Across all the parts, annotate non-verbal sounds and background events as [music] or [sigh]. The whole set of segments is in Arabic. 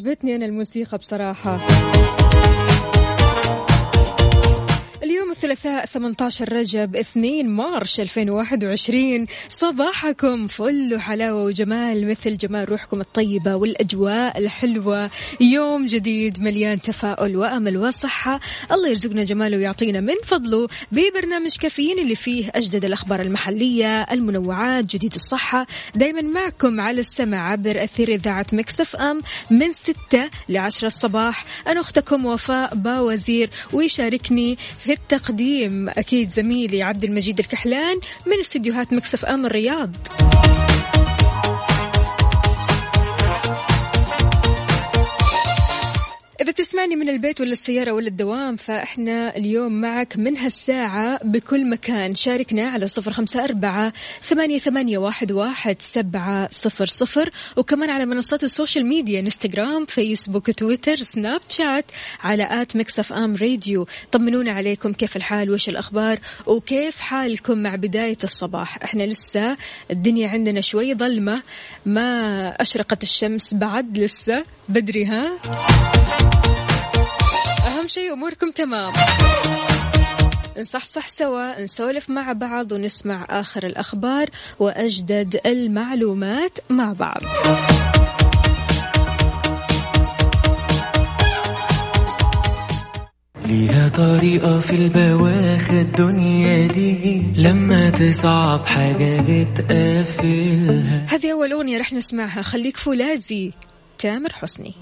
عجبتني أنا الموسيقى بصراحة. الثلاثاء 18 رجب 2 مارش 2021 صباحكم فل وحلاوة وجمال مثل جمال روحكم الطيبة والأجواء الحلوة. يوم جديد مليان تفاؤل وأمل وصحة. الله يرزقنا جماله ويعطينا من فضله ببرنامج كافيين اللي فيه أجدد الأخبار المحلية المنوعات جديد الصحة. دايما معكم على السمع عبر أثير إذاعة Mix FM من 6 ل 10 الصباح. أنا أختكم وفاء باوزير ويشاركني في التقديم أكيد زميلي عبد المجيد الكحلان من استديوهات Mix FM الرياض. إذا بتسمعني من البيت ولا السيارة ولا الدوام فإحنا اليوم معك من هالساعة بكل مكان. شاركنا على صفر خمسة أربعة ثمانية, ثمانية واحد, واحد سبعة صفر صفر. وكمان على منصات ال social media إنستغرام فيسبوك تويتر سناب شات على at Mix FM Radio. طمنونا عليكم كيف الحال؟ وش الأخبار؟ وكيف حالكم مع بداية الصباح؟ إحنا لسه الدنيا عندنا شوي ظلمة ما أشرقت الشمس بعد لسه. بدري ها؟ أهم شيء أموركم تمام. نصحصح سوا نسولف مع بعض ونسمع آخر الأخبار وأجدد المعلومات مع بعض. ليها طريقة في البواخ الدنيا دي لما تصعب حاجة بتقفلها. هذه أول أغنية رح نسمعها خليك فولاذي. تامر حسني.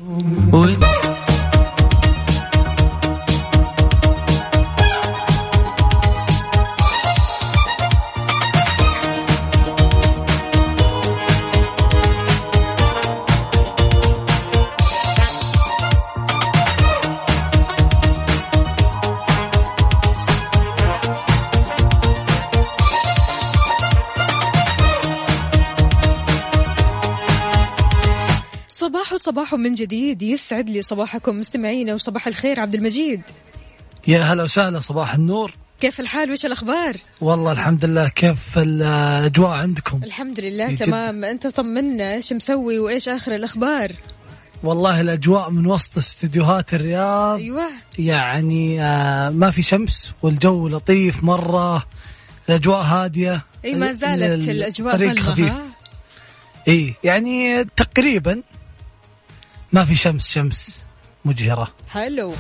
صباح من جديد يسعد لي صباحكم مستمعينا وصباح الخير عبد المجيد. يا هلا وسهلا صباح النور. كيف الحال؟ وش الأخبار؟ والله الحمد لله كيف الأجواء عندكم؟ الحمد لله. تمام. أنت طمنا إيش مسوي وإيش آخر الأخبار؟ والله الأجواء من وسط استديوهات الرياض. أيوة. يعني آه ما في شمس والجو لطيف مرة. الأجواء هادية. أي ما زالت ال- الأجواء ظلمة خفيف؟ إي يعني تقريبا ما في شمس شمس مجهرة. حلو.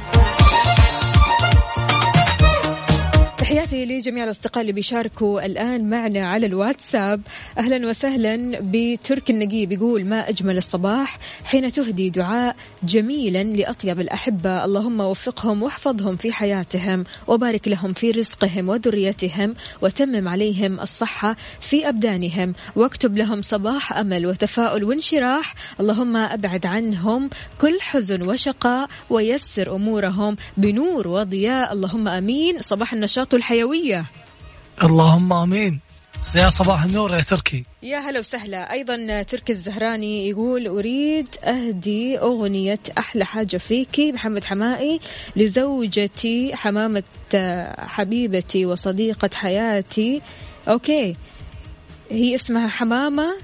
تحياتي لجميع الأصدقاء اللي بيشاركوا الآن معنا على الواتساب. أهلا وسهلا بترك النقيب يقول ما أجمل الصباح حين تهدي دعاء جميلا لأطيب الأحبة. اللهم وفقهم واحفظهم في حياتهم وبارك لهم في رزقهم وذريتهم وتمم عليهم الصحة في أبدانهم واكتب لهم صباح أمل وتفاؤل وانشراح. اللهم أبعد عنهم كل حزن وشقاء ويسر أمورهم بنور وضياء. اللهم أمين. صباح النشاط والحيوية اللهم آمين. يا صباح النور يا تركي. يا هلا وسهلا. أيضا تركي الزهراني يقول أريد أهدي أغنية أحلى حاجة فيكي محمد حمائي لزوجتي حمامة آه، حبيبتي وصديقة حياتي. أوكي. هي اسمها حمامة.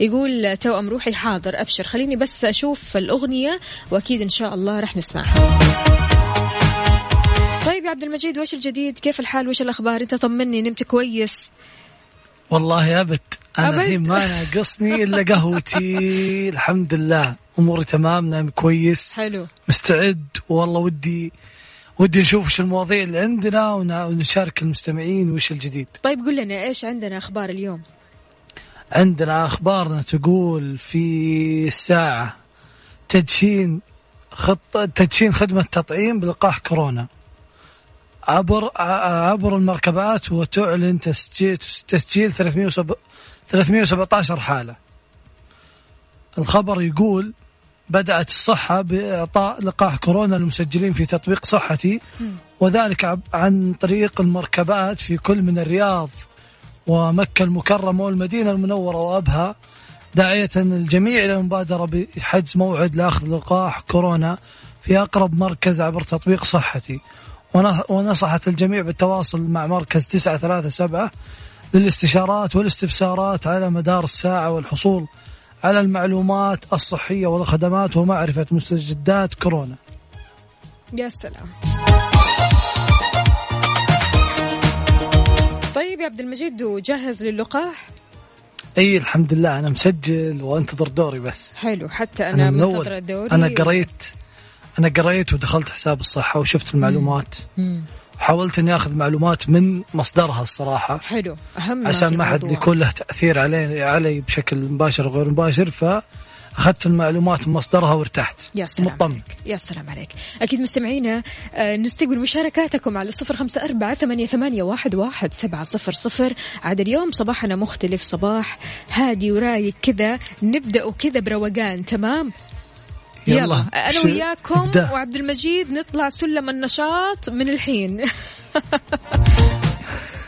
يقول توأم روحي حاضر أبشر. خليني بس أشوف الأغنية وأكيد إن شاء الله رح نسمعها. طيب يا عبد المجيد وش الجديد؟ كيف الحال؟ وش الأخبار؟ أنت طمني نمت كويس. والله أبد أنا. الحين ما ناقصني إلا قهوتي. [laughs] الحمد لله أموري تمام نايم كويس. حلو. مستعد والله ودي ودي نشوف وش المواضيع اللي عندنا ون- ونشارك المستمعين وش الجديد. طيب قل لنا إيش عندنا أخبار اليوم؟ عندنا أخبارنا تقول في الساعة تدشين خط تدشين خدمة تطعيم بلقاح كورونا. عبر عبر المركبات وتعلن تسجيل تسجيل 307 317 حالة. الخبر يقول بدأت الصحة بإعطاء لقاح كورونا للمسجلين في تطبيق صحتي وذلك عن طريق المركبات في كل من الرياض ومكة المكرمة والمدينة المنورة وأبها داعية الجميع إلى المبادرة بحجز موعد لأخذ لقاح كورونا في أقرب مركز عبر تطبيق صحتي. ونصحت الجميع بالتواصل مع مركز 937 للاستشارات والاستفسارات على مدار الساعة والحصول على المعلومات الصحية والخدمات ومعرفة مستجدات كورونا. يا سلام. طيب يا عبد المجيد وجاهز للقاح؟ إي الحمد لله أنا مسجل وأنتظر دوري بس. حلو حتى أنا من أول. منتظرة الدوري أنا قريت أنا قريت ودخلت حساب الصحة وشفت المعلومات. حاولت إني آخذ معلومات من مصدرها الصراحة. حلو. أهم عشان ما حد. يكون له تأثير علي علي بشكل مباشر وغير مباشر فأخذت المعلومات من مصدرها وارتحت. يا سلام مطمن عليك. يا سلام عليك. أكيد مستمعينا آه، نستقبل مشاركاتكم على صفر خمسة أربعة ثمانية, ثمانية واحد, واحد سبعة صفر صفر. عاد اليوم صباحنا مختلف صباح هادي ورايق كذا نبدأ كذا بروقان تمام؟ يلا, شو- وياكم. وعبد المجيد نطلع سلم النشاط من الحين. [laughs]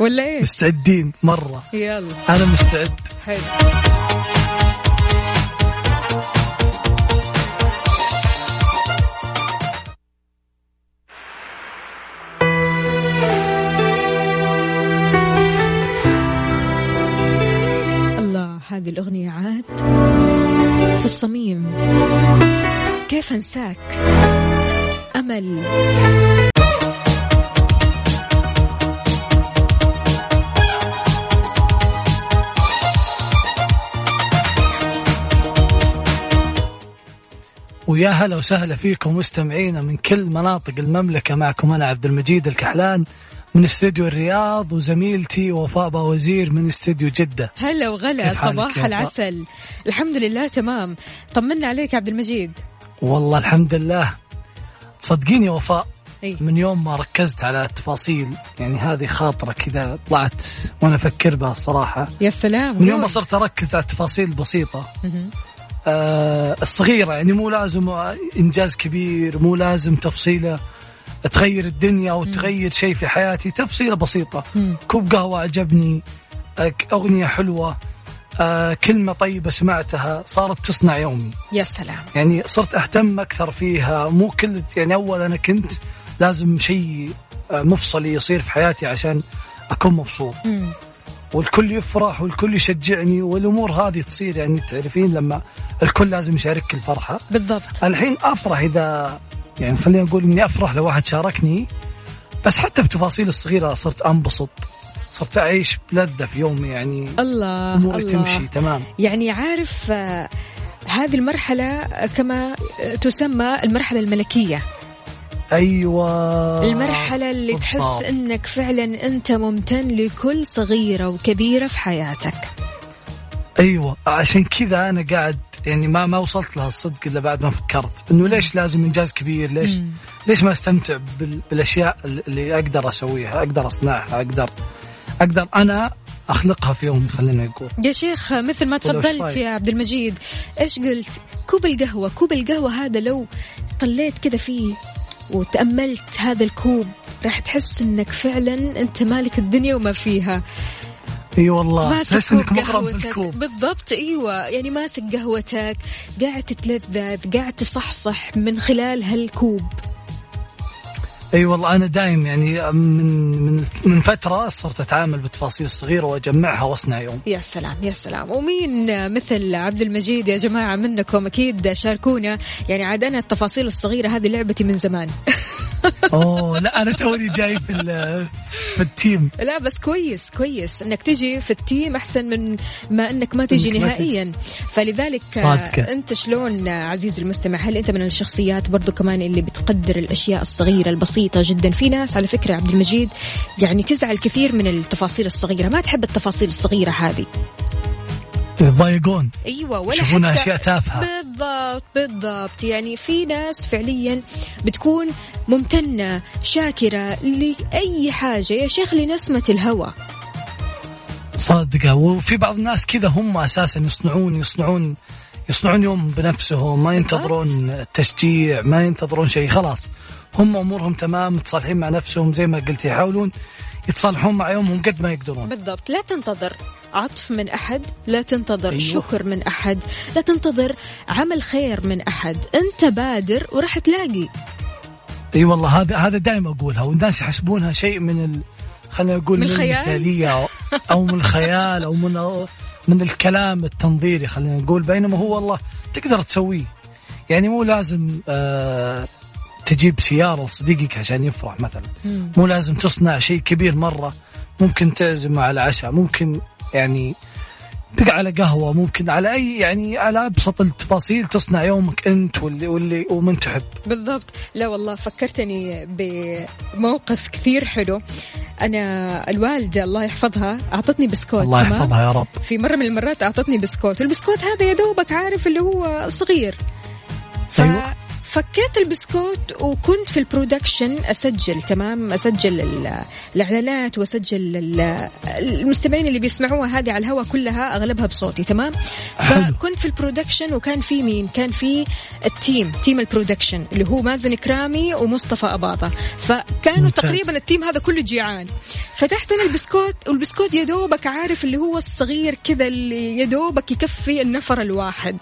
ولا إيش؟ مستعدين مرة. يلا. أنا مستعد. حلو. الله هذه الأغنية عاد في الصميم. كيف أنساك؟ أمل. ويا هلا وسهلا فيكم مستمعينا من كل مناطق المملكة. معكم أنا عبد المجيد الكحلان من استديو الرياض وزميلتي وفاء باوزير من استديو جدة. هلا وغلا صباح؟ العسل. الحمد لله تمام. طمنا عليك عبد المجيد. والله الحمد لله. تصدقيني يا وفاء اي من يوم ما ركزت على التفاصيل يعني هذه خاطرة كذا طلعت وأنا أفكر بها الصراحة. يا سلام. من يوم ما. صرت أركز على التفاصيل البسيطة. آه الصغيرة يعني مو لازم إنجاز كبير مو لازم تفصيلة. تغير الدنيا أو تغير شيء في حياتي تفصيلة بسيطة. مم. كوب قهوة عجبني أغنية حلوة. آه كلمة طيبة سمعتها صارت تصنع يومي. يا سلام. يعني صرت أهتم أكثر فيها. مو كل يعني أول أنا كنت لازم شيء آه، مفصلي يصير في حياتي عشان أكون مبسوط. مم. والكل يفرح والكل يشجعني والأمور هذه تصير. يعني تعرفين لما الكل لازم يشارك الفرحه بالضبط. الحين أفرح إذا يعني خلينا نقول إني أفرح لو واحد شاركني. بس حتى بتفاصيل الصغيرة صرت أنبسط. صرت أعيش بلذة في يومي يعني الله أموري الله. تمشي تمام. يعني عارف آه، هذه المرحلة آه، كما تسمى المرحلة الملكية. أيوه. المرحلة اللي تحس بالضبط. إنك فعلا أنت ممتن لكل صغيرة وكبيرة في حياتك. أيوه. عشان كذا أنا قاعد يعني ما ما وصلت لها الصدق إلا بعد ما فكرت. إنه ليش لازم إنجاز كبير؟ ليش مم. ليش ما أستمتع بال- بالأشياء اللي أقدر أسويها أقدر أصنعها أقدر أقدر أنا أخلقها في يومي خلينا نقول. يا شيخ مثل ما تفضلت؟ يا عبد المجيد. إيش قلت؟ كوب القهوة كوب القهوة هذا لو طليت كذا فيه وتأملت هذا الكوب راح تحس إنك فعلا أنت مالك الدنيا وما فيها. إي والله ماسك تحس إنك مغرم بالكوب. بالضبط إيوه. يعني ماسك قهوتك قاعد تتلذذ قاعد تصحصح من خلال هالكوب. أي والله أنا دايم يعني من من من فترة صرت أتعامل بالتفاصيل الصغيرة وأجمعها وأصنع يوم. يا سلام يا سلام. ومين مثل عبد المجيد يا جماعة منكم أكيد شاركونا. يعني عاد أنا التفاصيل الصغيرة هذه لعبتي من زمان. [laughs] أوه لا أنا توني جاي في في ال team. لا بس كويس كويس إنك تجي في ال team أحسن من ما إنك ما تجي إنك ما نهائيا. فلذلك صادقة. آه، أنت شلون عزيزي المستمع؟ هل أنت من الشخصيات برضو كمان اللي بتقدر الأشياء الصغيرة البسيطة جدا؟ في ناس على فكرة عبد المجيد يعني تزعل كثير من التفاصيل الصغيرة. ما تحب التفاصيل الصغيرة هذه؟ يتضايقون أيوه ولا يشوفونها حتى أشياء تافهة. بالضبط بالضبط. يعني في ناس فعليا بتكون ممتنة شاكرة لأي حاجة. يا شيخ لنسمة الهوى. صادقة. وفي بعض الناس كذا هم أساسا يصنعون يصنعون يصنعون يوم بنفسهم. ما ينتظرون التشجيع ما ينتظرون شيء. خلاص هم أمورهم تمام متصالحين مع نفسهم زي ما قلت. يحاولون يتصالحون مع يومهم قد ما يقدرون. بالضبط. لا تنتظر عطف من أحد لا تنتظر أيوه. شكر من أحد لا تنتظر عمل خير من أحد. أنت بادر وراح تلاقي. أي والله هذا هذا دائما أقولها والناس يحسبونها شيء من ال... خلينا نقول من؟ المثالية أو, أو من الخيال أو من من الكلام التنظيري خلينا نقول. بينما هو والله تقدر تسويه. يعني مو لازم آه تجيب سيارة لصديقك عشان يفرح مثلا. مو لازم تصنع شيء كبير مرة. ممكن تعزمه على عشاء ممكن يعني بقى على قهوة ممكن على أي يعني على أبسط التفاصيل تصنع يومك أنت واللي واللي ومن تحب. بالضبط. لا والله فكرتني بموقف كثير حلو. أنا الوالدة الله يحفظها أعطتني بسكوت الله تمام؟ يحفظها يا رب. في مرة من المرات أعطتني بسكوت. والبسكوت هذا يا دوبك عارف اللي هو صغير. ف... أيوة. فكيت البسكوت وكنت في ال production أسجل تمام؟ أسجل ال- الإعلانات وأسجل ال- المستمعين اللي بيسمعوها هذه على الهواء كلها أغلبها بصوتي تمام؟ حلو. فكنت في ال production وكان في مين؟ كان في ال team team ال production اللي هو مازن كرامي ومصطفى اباضه فكانوا ممتاز. تقريبا ال team هذا كله جيعان. فتحت أنا البسكوت والبسكوت يا دوبك عارف اللي هو الصغير كذا اللي يا دوبك يكفي النفر الواحد.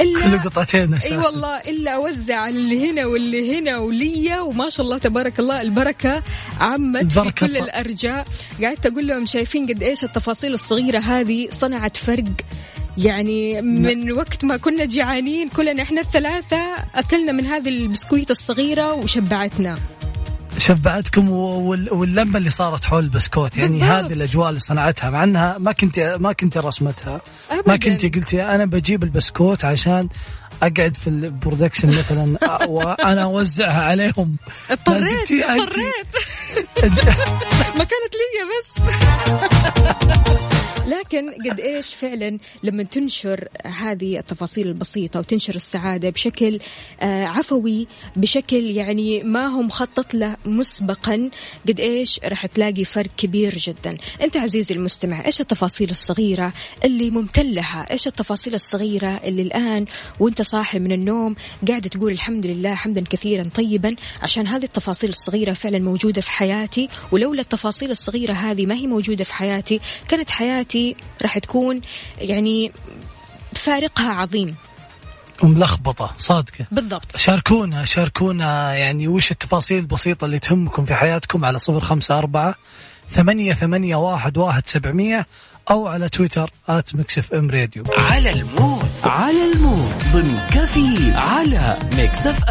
إلا قطعتين إي والله إلا أوزع اللي هنا واللي هنا وليا وما شاء الله تبارك الله البركة عمت البركة في كل الأرجاء. قعدت أقول لهم شايفين قد إيش التفاصيل الصغيرة هذه؟ صنعت فرق. يعني من وقت ما كنا جيعانين كلنا إحنا الثلاثة أكلنا من هذه البسكويت الصغيرة وشبعتنا. شبعتكم واللمة اللي صارت حول البسكوت. يعني. هذه الأجواء اللي صنعتها مع إنها ما كنت ما كنت رسمتها. ما أبداً. كنت قلتي أنا بجيب البسكوت عشان أقعد في ال production مثلا [laughs] وأنا أوزعها عليهم. ما اضطريت. اضطريت [laughs] ما كانت لي بس. [laughs] لكن قد إيش فعلا لما تنشر هذه التفاصيل البسيطة وتنشر السعادة بشكل آه، عفوي بشكل يعني ما هو مخطط له مسبقا قد إيش راح تلاقي فرق كبير جدا. أنت عزيزي المستمع إيش التفاصيل الصغيرة اللي ممتن لها؟ إيش التفاصيل الصغيرة اللي الآن وأنت صاحي من النوم قاعد تقول الحمد لله حمدا كثيرا طيبا؟ عشان هذه التفاصيل الصغيرة فعلا موجودة في حياتي ولولا التفاصيل الصغيرة هذه ما هي موجودة في حياتي. كانت حياتي راح تكون يعني فارقها عظيم. وملخبطة صادقة. بالضبط. شاركونا شاركونا يعني وش التفاصيل البسيطة اللي تهمكم في حياتكم على صفر خمسة أربعة ثمانية ثمانية واحد واحد سبعمية أو على تويتر at Mix F M Radio. على ال mood. على ال mood. ضمن كافيين على Mix F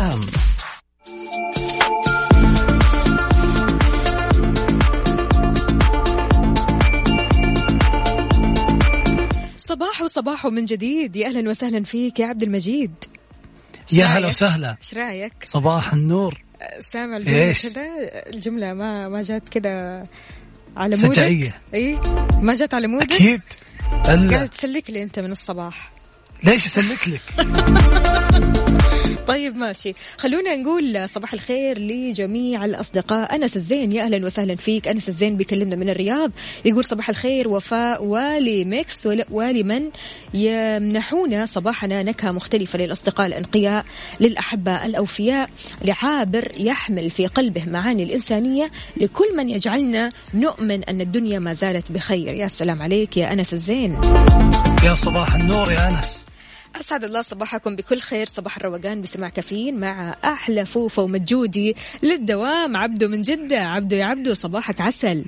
صباح وصباح من جديد. يا أهلا وسهلا فيك يا عبد المجيد. يا؟ هلا وسهلا. إيش رأيك؟ صباح النور. سامع الجملة إيش؟ كذا الجملة ما ما جات كذا على مودك؟ سجعية إي ما جات على مودك؟ أكيد. قاعد تسلك لي أنت من الصباح. ليش أسلك لك؟ [laughs] طيب ماشي. خلونا نقول صباح الخير لجميع الأصدقاء. أنس الزين يا أهلا وسهلا فيك. أنس الزين بيكلمنا من الرياض. يقول صباح الخير وفاء ولميكس ول- ولمن يمنحونا صباحنا نكهة مختلفة للأصدقاء الأنقياء للأحبة الأوفياء. لعابر يحمل في قلبه معاني الإنسانية. لكل من يجعلنا نؤمن أن الدنيا ما زالت بخير. يا سلام عليك يا أنس الزين. يا صباح النور يا أنس. أسعد الله صباحكم بكل خير. صباح الروقان بسماع كافيين مع أحلى فوفة ومجودي للدوام. عبدو من جدة. عبدو يا عبدو صباحك عسل.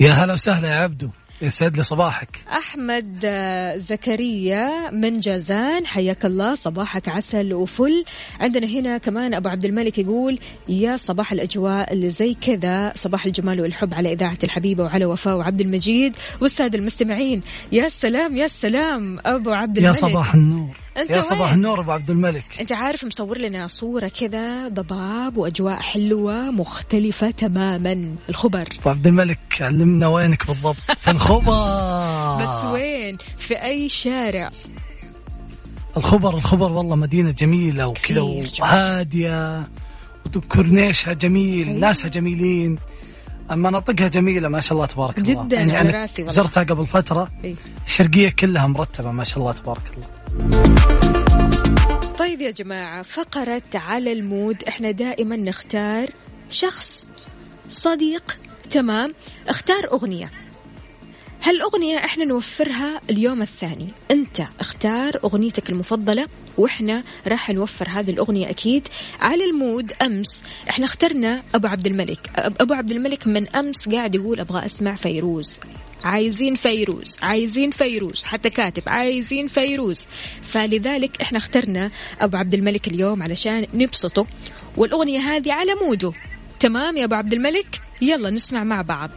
يا هلا وسهلا يا عبدو. يسعد لي صباحك أحمد آه، زكريا من جازان حياك الله صباحك عسل وفل. عندنا هنا كمان أبو عبد الملك يقول يا صباح الأجواء اللي زي كذا صباح الجمال والحب على إذاعة الحبيبة وعلى وفاء وعبد المجيد والسادة المستمعين. يا سلام يا سلام أبو عبد يا الملك. صباح النور. أنت يا صباح؟ النور أبو عبد الملك. أنت عارف مصور لنا صورة كذا ضباب وأجواء حلوة مختلفة تماما. الخبر. أبو عبد الملك علمنا وينك بالضبط. في الخبر. بس وين؟ في أي شارع؟ الخبر الخبر والله مدينة جميلة وكذا. وهادية وكورنيشها جميل أيوة. ناسها جميلين. مناطقها جميلة ما شاء الله تبارك الله. جداً، يعني. زرتها قبل فترة. إيه. الشرقية كلها مرتبة ما شاء الله تبارك الله. طيب يا جماعة فقرة على ال mood إحنا دائما نختار شخص صديق تمام؟ اختار أغنية. هالأغنية إحنا نوفرها اليوم الثاني. أنت اختار أغنيتك المفضلة وإحنا راح نوفر هذه الأغنية أكيد على ال mood أمس. إحنا اخترنا أبو عبد الملك. أب- أبو عبد الملك من أمس قاعد يقول أبغى أسمع فيروز. عايزين فيروز. عايزين فيروز. حتى كاتب عايزين فيروز. فلذلك إحنا اخترنا أبو عبد الملك اليوم علشان نبسطه. والأغنية هذه على موده. تمام يا أبو عبد الملك؟ يلا نسمع مع بعض.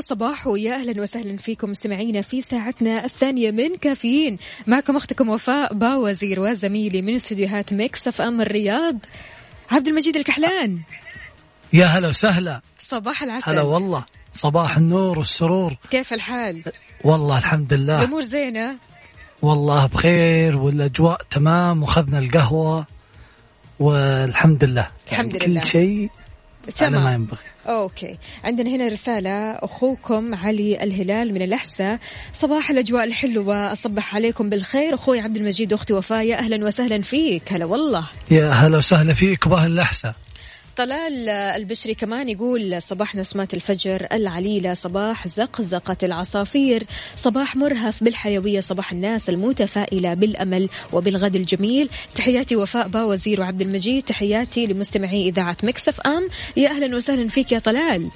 صباحو صباحو يا أهلا وسهلا فيكم مستمعينا في ساعتنا الثانية من كافي. معكم أختكم وفاء باوزير وزميلي من استديوهات Mix FM الرياض عبد المجيد الكحلان. يا هلا وسهلا. صباح العسل. هلا والله. صباح النور والسرور. كيف الحال؟ والله الحمد لله. الأمور زينة؟ والله بخير والأجواء تمام وخذنا القهوة والحمد لله. الحمد يعني لله. كل شيء على ما ينبغي. أوكي. عندنا هنا رسالة أخوكم علي الهلال من الاحساء صباح الأجواء الحلوة أصبح عليكم بالخير. أخوي عبد المجيد واختي وفاء أهلا وسهلا فيك. هلا والله. يا هلا وسهلا فيك وباهل الاحساء طلال البشري كمان يقول صباح نسمات الفجر العليلة صباح زقزقة العصافير صباح مرهف بالحيوية صباح الناس المتفائلة بالأمل وبالغد الجميل. تحياتي وفاء باوزير وعبد المجيد. تحياتي لمستمعي إذاعة مكسف أم. يا أهلا وسهلا فيك يا طلال.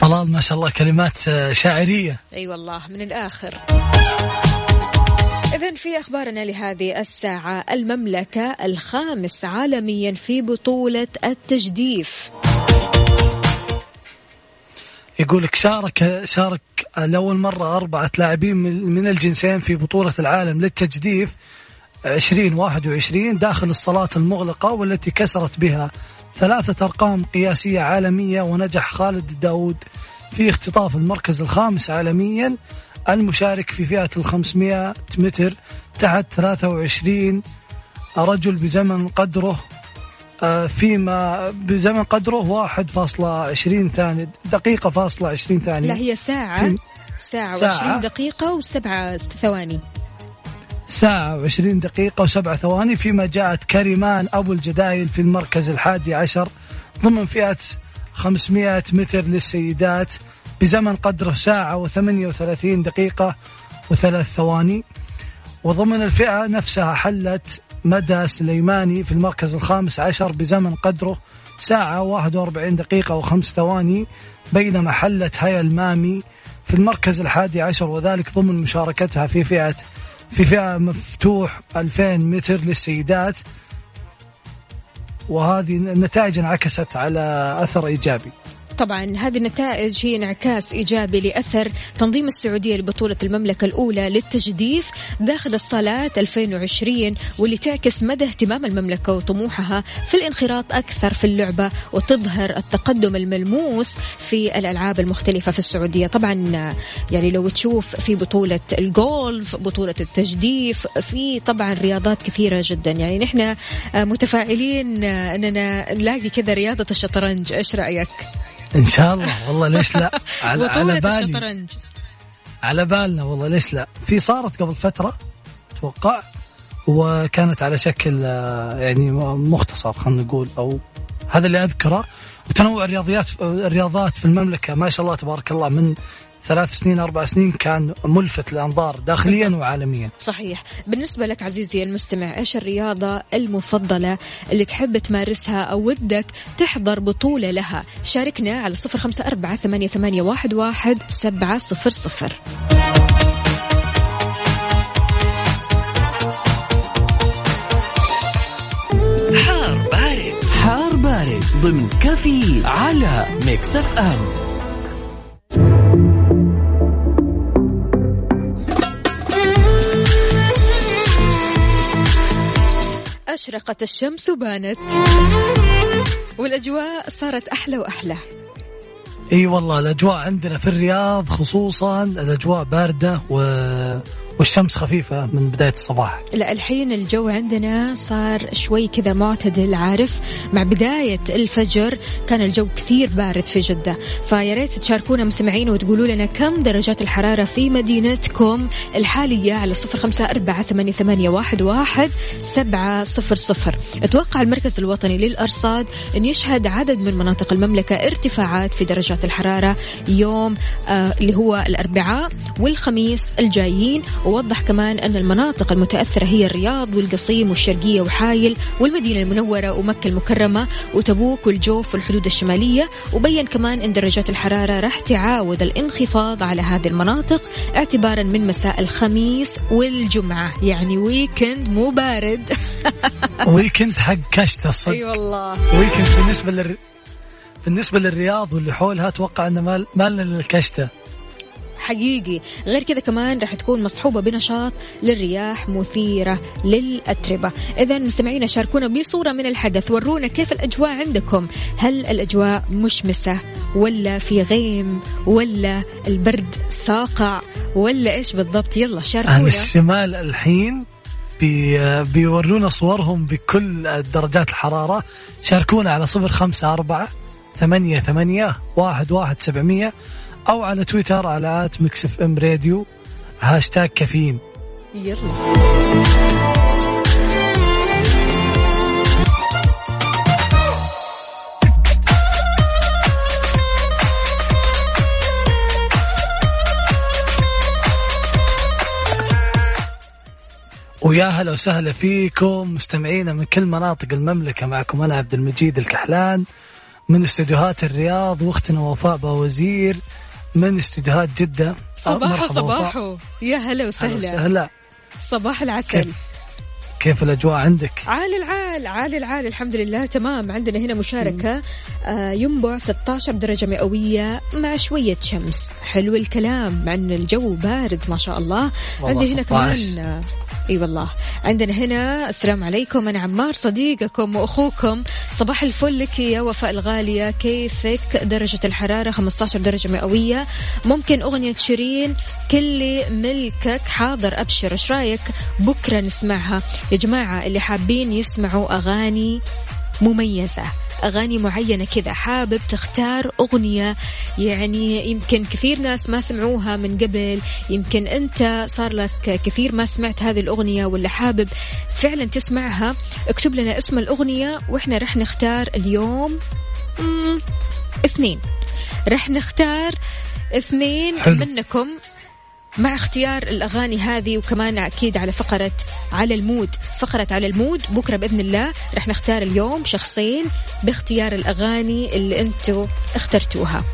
طلال ما شاء الله كلمات شاعرية. أي أيوة والله من الآخر. إذا في أخبارنا لهذه الساعة المملكة الخامس عالميا في بطولة التجديف. يقول لك شارك شارك لأول مرة أربعة لاعبين من الجنسين في بطولة العالم للتجديف 2021 داخل الصالات المغلقة والتي كسرت بها ثلاثة أرقام قياسية عالمية ونجح خالد داود في اختطاف المركز الخامس عالميا. المشارك في فئة ال 500 متر تحت 23 رجل بزمن قدره آه، فيما بزمن قدره 1.20 ثانية دقيقة فاصلة 20 ثانية لا هي ساعة. ساعة ساعة. وعشرين دقيقة وسبعة ثواني. ساعة وعشرين دقيقة وسبع ثواني. فيما جاءت كريمان أبو الجدايل في المركز الحادي عشر ضمن فئة 500 متر للسيدات. بزمن قدره ساعة وثمانية وثلاثين دقيقة وثلاث ثواني. وضمن الفئة نفسها حلت مدى سليماني في المركز الخامس عشر بزمن قدره ساعة واحد وأربعين دقيقة وخمس ثواني بينما حلت هيا المامي في المركز الحادي عشر وذلك ضمن مشاركتها في فئة في فئة مفتوح 2000 متر للسيدات. وهذه النتائج انعكست على أثر إيجابي. طبعا هذه النتائج هي انعكاس إيجابي لأثر تنظيم السعودية لبطولة المملكة الأولى للتجديف داخل الصالات 2020 واللي تعكس مدى اهتمام المملكة وطموحها في الانخراط أكثر في اللعبة وتظهر التقدم الملموس في الألعاب المختلفة في السعودية. طبعا يعني لو تشوف في بطولة الجولف بطولة التجديف في طبعا رياضات كثيرة جدا. يعني نحن متفائلين أننا نلاقي كذا رياضة الشطرنج. إيش رأيك؟ إن شاء الله. والله ليش لا؟ [laughs] على, على بالي. الشطرنج على بالنا. والله ليش لا؟ في صارت قبل فترة أتوقع وكانت على شكل آه، يعني مختصر خلينا نقول. أو هذا اللي أذكره. وتنوع الرياضيات الرياضات في المملكة. ما شاء الله تبارك الله من ثلاث سنين أربع سنين كان ملفت للأنظار داخليا وعالميا. صحيح. بالنسبة لك عزيزي المستمع إيش الرياضة المفضلة اللي تحب تمارسها أو ودك تحضر بطولة لها؟ شاركنا على صفر خمسة أربعة ثمانية, ثمانية واحد, واحد سبعة صفر صفر. حار بارد. حار بارد. ضمن كافيين على Mix FM. أشرقت الشمس وبانت. والأجواء صارت أحلى وأحلى. إي والله الأجواء عندنا في الرياض خصوصا الأجواء باردة و... والشمس خفيفة من بداية الصباح. لا الحين الجو عندنا صار شوي كذا معتدل عارف؟ مع بداية الفجر كان الجو كثير بارد في جدة. فيا ريت تشاركونا مستمعين وتقولوا لنا كم درجات الحرارة في مدينتكم الحالية على صفر خمسة أربعة ثمانية, واحد, سبعة صفر صفر. أتوقع المركز الوطني للأرصاد أن يشهد عدد من مناطق المملكة ارتفاعات في درجات الحرارة يوم آه اللي هو الأربعاء والخميس الجايين ووضح كمان أن المناطق المتأثرة هي الرياض والقصيم والشرقية وحايل والمدينة المنورة ومكة المكرمة وتبوك والجوف والحدود الشمالية وبين كمان أن درجات الحرارة راح تعاود الانخفاض على هذه المناطق اعتبارا من مساء الخميس والجمعة. يعني weekend مو بارد. [laughs] weekend حق كشته الصدق. أي والله. ويكند بالنسبة لل بالنسبة للرياض واللي حولها أتوقع إنه مال مالنا للكشتة. حقيقي. غير كذا كمان راح تكون مصحوبة بنشاط للرياح مثيرة للأتربة. إذا مستمعينا شاركونا بصورة من الحدث. ورونا كيف الأجواء عندكم؟ هل الأجواء مشمسة ولا في غيم ولا البرد ساقع ولا إيش بالضبط؟ يلا شاركونا. الشمال الحين بي بيورونا صورهم بكل درجات الحرارة. شاركونا على صفر خمسة أربعة ثمانية ثمانية واحد واحد سبعمية. أو على تويتر على at Mix FM Radio hashtag كافيين. يلا. ويا هلا وسهلا فيكم مستمعينا من كل مناطق المملكة معكم أنا عبد المجيد الكحلان من استديوهات الرياض وأختنا وفاء باوزير من استديوهات جدة. صباحو. صباحو. يا هلا هلا وسهلا. وسهلا صباح العسل. كيف كيف الأجواء عندك؟ عال العال عال العال. الحمد لله تمام. عندنا هنا مشاركة. آه ينبع 16 درجة مئوية مع شوية شمس. حلو الكلام مع إن الجو بارد ما شاء الله. عندي هنا 16. كمان إي والله. عندنا هنا السلام عليكم أنا عمار صديقكم وأخوكم. صباح الفل لك يا وفاء الغالية. كيفك؟ درجة الحرارة 15 درجة مئوية. ممكن أغنية شيرين كل ملكك حاضر أبشر. إيش رأيك؟ بكرة نسمعها. يا جماعة اللي حابين يسمعوا أغاني مميزة. أغاني معينة كذا. حابب تختار أغنية؟ يعني يمكن كثير ناس ما سمعوها من قبل. يمكن أنت صار لك كثير ما سمعت هذه الأغنية ولا حابب فعلا تسمعها. اكتب لنا اسم الأغنية وإحنا رح نختار اليوم اثنين. رح نختار اثنين حلو. منكم. مع اختيار الأغاني هذه وكمان أكيد على فقرة على ال mood. فقرة على ال mood بكرة بإذن الله رح نختار اليوم شخصين باختيار الأغاني اللي أنتوا اخترتوها.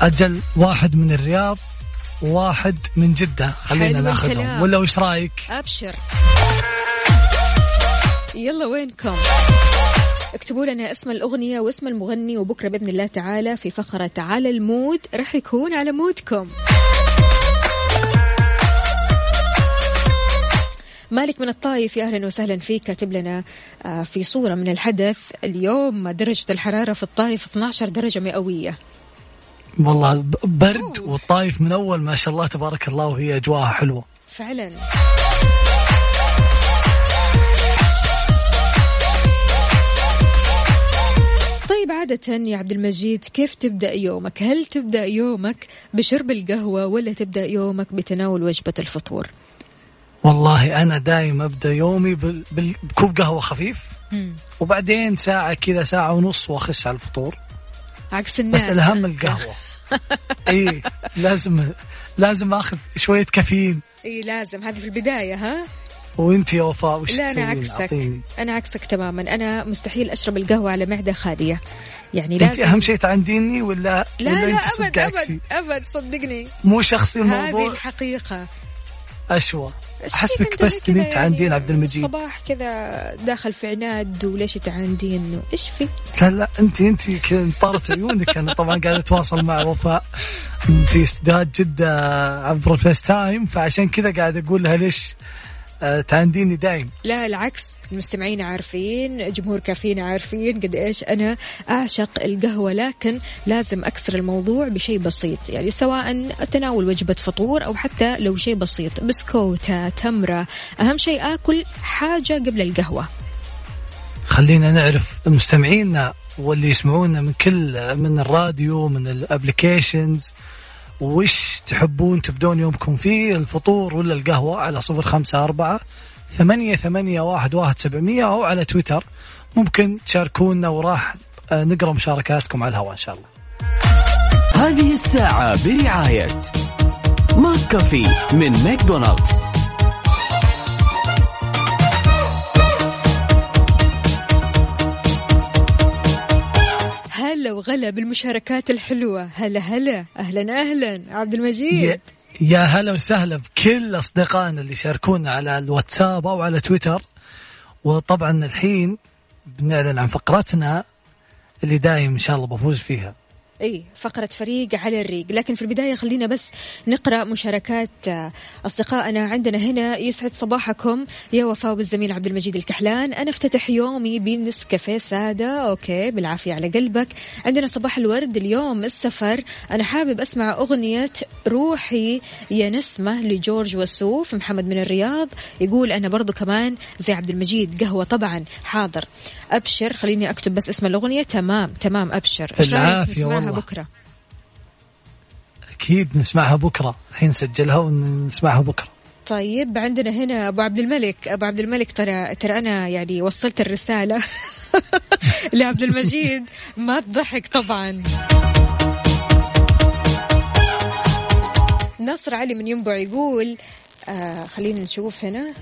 أجل واحد من الرياض وواحد من جدة. خلينا ناخذهم. ولا وش رأيك؟ أبشر. يلا وينكم؟ اكتبوا لنا اسم الأغنية واسم المغني وبكرة بإذن الله تعالى في فقرة على المود رح يكون على مودكم. مالك من الطايف يا أهلا وسهلا فيك. كاتب لنا آه، في صورة من الحدث. اليوم درجة الحرارة في الطايف 12 درجة مئوية. والله برد والطايف من أول ما شاء الله تبارك الله وهي أجواءها حلوة. فعلا. طيب عادة يا عبد المجيد كيف تبدأ يومك؟ هل تبدأ يومك بشرب القهوة ولا تبدأ يومك بتناول وجبة الفطور؟ والله أنا دايم أبدأ يومي بكوب قهوة خفيف مم. وبعدين ساعة كذا ساعة ونص وأخش على الفطور. عكس الناس. بس الأهم القهوة. [laughs] اي لازم لازم آخذ شوية كافيين. اي لازم. هذه في البداية ها؟ وانت يا وفاء وش لا أنا؟ عكسك. أعطيني. أنا عكسك تماما. أنا مستحيل أشرب القهوة على معدة خالية. يعني انت لازم أهم شيء تعنديني ولا لا ولا لا انت أبد أبد؟ أبد صدقني. مو شخصي هذه الموضوع الحقيقة. أشوى. فيك بس كذا تعندين يعني عبد المجيد؟ صباح كذا داخل في عناد وليش تعاندين إيش في لا لا أنت أنت طارت عيونك. أنا طبعا قاعد أتواصل مع وفاء في استديو جدة عبر ال FaceTime فعشان كذا قاعد أقول لها ليش تعانديني دايم. لا العكس. المستمعين عارفين جمهور كافيين عارفين قد إيش أنا أعشق القهوة لكن لازم أكسر الموضوع بشيء بسيط. يعني سواء تناول وجبة فطور أو حتى لو شيء بسيط. بسكوتة تمرة أهم شيء آكل حاجة قبل القهوة. خلينا نعرف مستمعينا واللي يسمعونا من كل من الراديو من الابليكيشنز وش تحبون تبدون يومكم فيه الفطور ولا القهوة على صفر خمسة أربعة ثمانية ثمانية واحد واحد سبعمية أو على تويتر. ممكن تشاركونا وراح آه، نقرأ مشاركاتكم على الهواء إن شاء الله. هذه الساعة برعاية McCafé من ماكدونالدز. وغلا بالمشاركات الحلوة. هلا هلا. أهلا أهلا. عبد المجيد. يا هلا وسهلا بكل أصدقائنا اللي يشاركونا على الواتساب أو على تويتر. وطبعا الحين بنعلن عن فقرتنا اللي دايم إن شاء الله بفوز فيها. اي فقرة فريق على الريق. لكن في البداية خلينا بس نقرأ مشاركات آه، أصدقائنا. عندنا هنا يسعد صباحكم. يا وفاء بالزميل عبد المجيد الكحلان. أنا أفتتح يومي بنسكافيه سادة. أوكي بالعافية على قلبك. عندنا صباح الورد اليوم السفر. أنا حابب أسمع أغنية روحي يا نسمة لجورج وسوف محمد من الرياض. يقول أنا برضو كمان زي عبد المجيد قهوة طبعا حاضر. أبشر خليني أكتب بس اسم الأغنية. تمام تمام أبشر. بالعافية نسمعها. بكرة. أكيد نسمعها بكرة. الحين نسجلها ونسمعها بكرة. طيب عندنا هنا أبو عبد الملك. أبو عبد الملك ترى ترى أنا يعني وصلت الرسالة. [laughs] لعبد المجيد. ما تضحك طبعا. نصر علي من ينبع يقول آه خلينا نشوف هنا.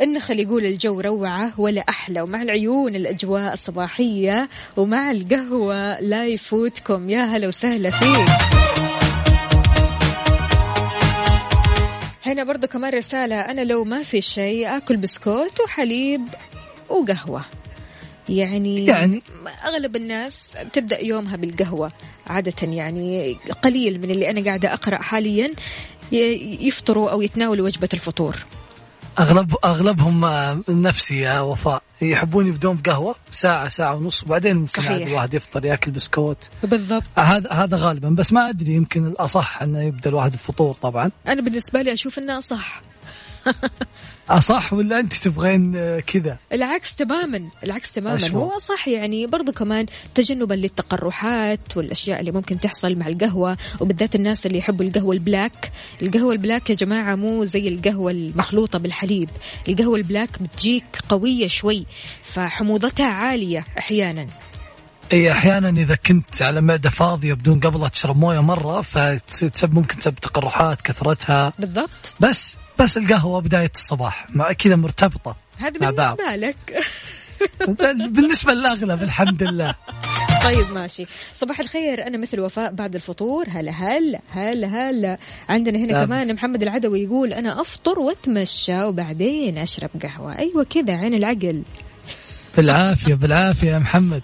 النخل يقول الجو روعة ولا أحلى ومع العيون الأجواء الصباحية ومع القهوة لا يفوتكم. يا هلا وسهلا فيك. هنا برضو كمان رسالة أنا لو ما في شيء أكل بسكوت وحليب وقهوة. يعني يعني؟ أغلب الناس تبدأ يومها بالقهوة. عادة يعني قليل من اللي أنا قاعدة أقرأ حاليا يفطروا أو يتناولوا وجبة الفطور. أغلب أغلبهم آه، نفسي يا وفاء. يحبون يبدون بقهوة ساعة ساعة ونص وبعدين ممكن صحيح. الواحد يفطر يأكل بسكوت. بالضبط. هذا هذا غالبا. بس ما أدري يمكن الأصح أنه يبدأ الواحد الفطور طبعا. أنا بالنسبة لي أشوف إنها صح أصح ولا أنت تبغين كذا؟ العكس تماما العكس تماما. أشوى. هو صح يعني برضو كمان تجنبا للتقرحات والأشياء اللي ممكن تحصل مع القهوة وبالذات الناس اللي يحبوا القهوة ال black. القهوة ال black يا جماعة مو زي القهوة المخلوطة بالحليب. القهوة ال black بتجيك قوية شوي فحموضتها عالية أحيانا. إي أحيانا إذا كنت على معدة فاضية بدون قبل تشرب موية مرة فتسبب ممكن تسبب تقرحات كثرتها. بالضبط. بس بس القهوة بداية الصباح مع كذا مرتبطة هذا مع بعض. بالنسبة لك. بالنسبة للأغلب الحمد لله. [laughs] طيب ماشي. صباح الخير أنا مثل وفاء بعد الفطور. هلا هلا هلا هلا عندنا هنا نعم. كمان محمد العدوي يقول أنا أفطر وأتمشى وبعدين أشرب قهوة. أيوه كذا عين العقل. بالعافية بالعافية يا محمد.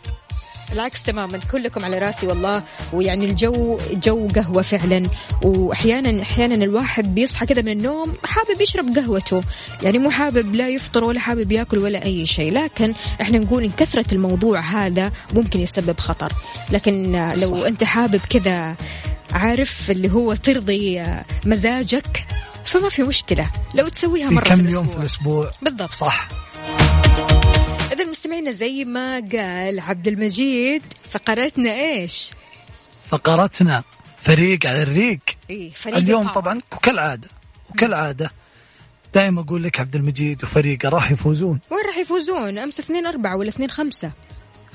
العكس تماما كلكم على راسي والله ويعني الجو جو قهوة فعلا. وأحيانا أحيانا الواحد بيصحى كذا من النوم حابب يشرب قهوته. يعني مو حابب لا يفطر ولا حابب ياكل ولا أي شيء. لكن إحنا نقول إن كثرة الموضوع هذا ممكن يسبب خطر. لكن لو صح. أنت حابب كذا عارف اللي هو ترضي مزاجك فما في مشكلة. لو تسويها مرة كم في يوم في الأسبوع. الأسبوع. بالضبط. صح. إذا مستمعينا زي ما قال عبد المجيد فقرتنا إيش؟ فقرتنا فريق على الريق. إيه فريق اليوم. طبعا وكالعادة وكالعادة. دائما أقول لك عبد المجيد وفريقه راح يفوزون. وين راح يفوزون؟ أمس 2 4 ولا 2 5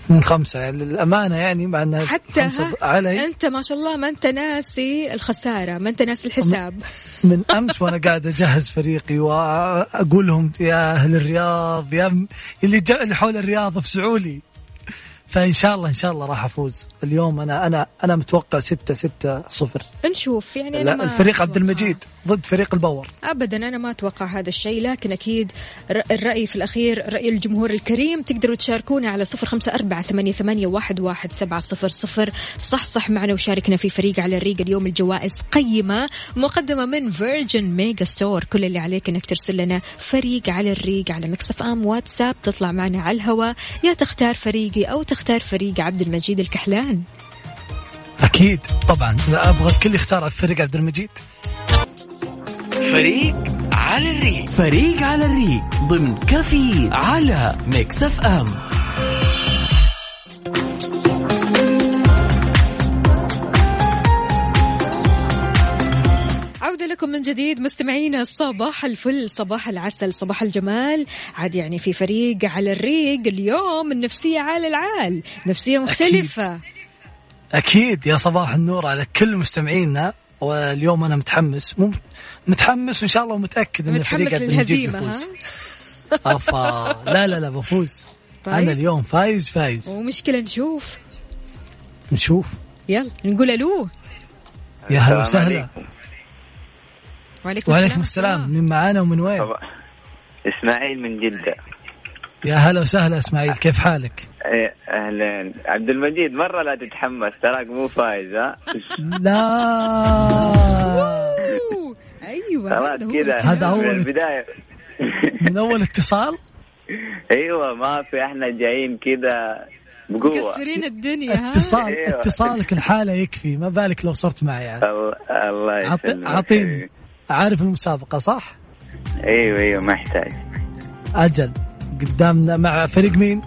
من خمسة. يعني للأمانة يعني مع أنها حتى خمسة علي. أنت ما شاء الله ما أنت ناسي الخسارة ما أنت ناسي الحساب. من أمس وأنا قاعد أجهز فريقي وأقول لهم يا أهل الرياض يا اللي جا اللي حول الرياض افزعوا لي فإن شاء الله إن شاء الله راح أفوز. اليوم أنا أنا أنا متوقع ستة ستة صفر. نشوف يعني أنا لا الفريق عبد. المجيد. ضد فريق ال power. ابدا أنا ما أتوقع هذا الشيء لكن أكيد الرأي في الأخير رأي الجمهور الكريم. تقدروا تشاركونا على صفر خمسة أربعة ثمانية, ثمانية واحد, واحد سبعة صفر صفر. صح صح معنا وشاركنا في فريق على الريق اليوم الجوائز قيمة مقدمة من Virgin Megastore كل اللي عليك إنك ترسل لنا فريق على الريق على Mix FM واتساب تطلع معنا على الهواء. يا تختار فريقي أو تختار فريق عبد المجيد الكحلان. أكيد طبعا. لا أبغى الكل يختار فريق عبد المجيد. فريق على الريق. فريق على الريق ضمن كافيين على Mix FM. عودة لكم من جديد مستمعينا صباح الفل صباح العسل صباح الجمال. عاد يعني في فريق على الريق اليوم النفسية على العال. نفسية مختلفة. أكيد يا صباح النور على كل مستمعينا. واليوم أنا متحمس. مو متحمس وإن شاء الله متأكد أن فريق متحمس ها؟ [laughs] أفا. لا لا لا بفوز. طيب. أنا اليوم فايز فايز. ومشكلة نشوف. نشوف. يلا نقول ألو. يا هلا السلام وسهلا عليكم. وعليكم, وعليكم السلام. من معانا ومن وين. إسماعيل من جدة. يا هلا وسهلا إسماعيل كيف حالك؟ إيه، أهلا عبد المجيد مرة لا تتحمس تراك مو فايز ها؟ لا. [laughs] أيوة خلاص كذا. هذا أول- من البداية. من أول اتصال؟ [laughs] أيوه ما في إحنا جايين كذا بقوة. مكسرين الدنيا ها؟ اتصال أيوة. اتصالك الحالة يكفي ما بالك لو صرت معي عاد. الله يسلمك. عطيني. عارف المسابقة صح؟ أيوه أيوه ما يحتاج. أجل. قدامنا مع فريق مين؟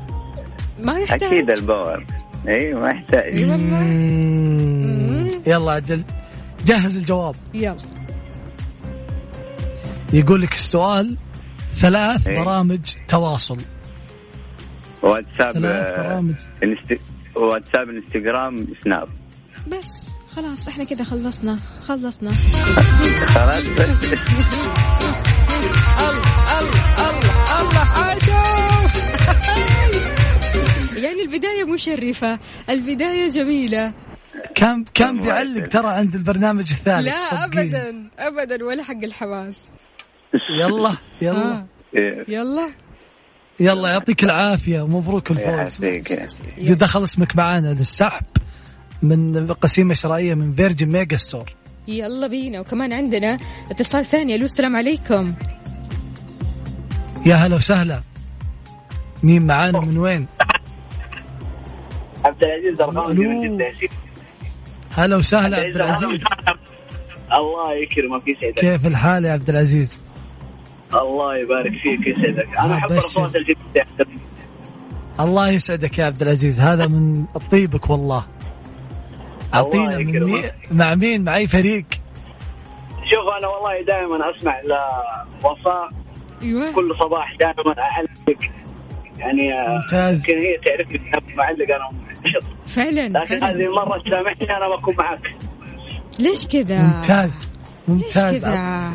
ما يحتاج. أكيد ال power. أيوه ما يحتاج. إي. يلا أجل. جهز الجواب. يلا. يقول لك السؤال ثلاث إيه. برامج تواصل. واتساب ثلاث آه، برامج. انست... واتساب إنستغرام سناب. بس خلاص إحنا كده خلصنا. خلصنا. خلاص بس. [laughs] الله حاشو [laughs] يعني البداية مشرفة البداية جميلة. كان كان الله بيعلق. ترى عند البرنامج الثالث لا صدقيني. أبدا أبدا ولا حق الحواس يلا يلا. ها إيه، يلا. يلا يعطيك العافية ومبروك يا الفوز. دخل اسمك معانا للسحب من قسيمة شرائية من Virgin Megastore. يلا بينا وكمان عندنا اتصال ثاني ألو السلام عليكم. يا هلا وسهلا. مين معانا؟ من وين؟ عبد العزيز الغامدي من. جدة هلا وسهلا عبد العزيز الله يكرمك يسعدك؟ كيف الحال يا عبد العزيز؟ الله يبارك فيك يسعدك؟ أنا أحب. اصوات الجدة الله يسعدك يا عبد العزيز. هذا من طيبك والله. أعطينا من. مين مع مين؟ مع اي فريق. شوف أنا والله دائما أسمع لوفاء أيوه. كل صباح دائما اعلق يعني آه، ممتاز. يمكن هي تعرفني معلق أنا فعلا لكن هذه المرة تسامحني أنا بكون معك ليش كذا؟ ممتاز ليش ممتاز. كذا؟ لا.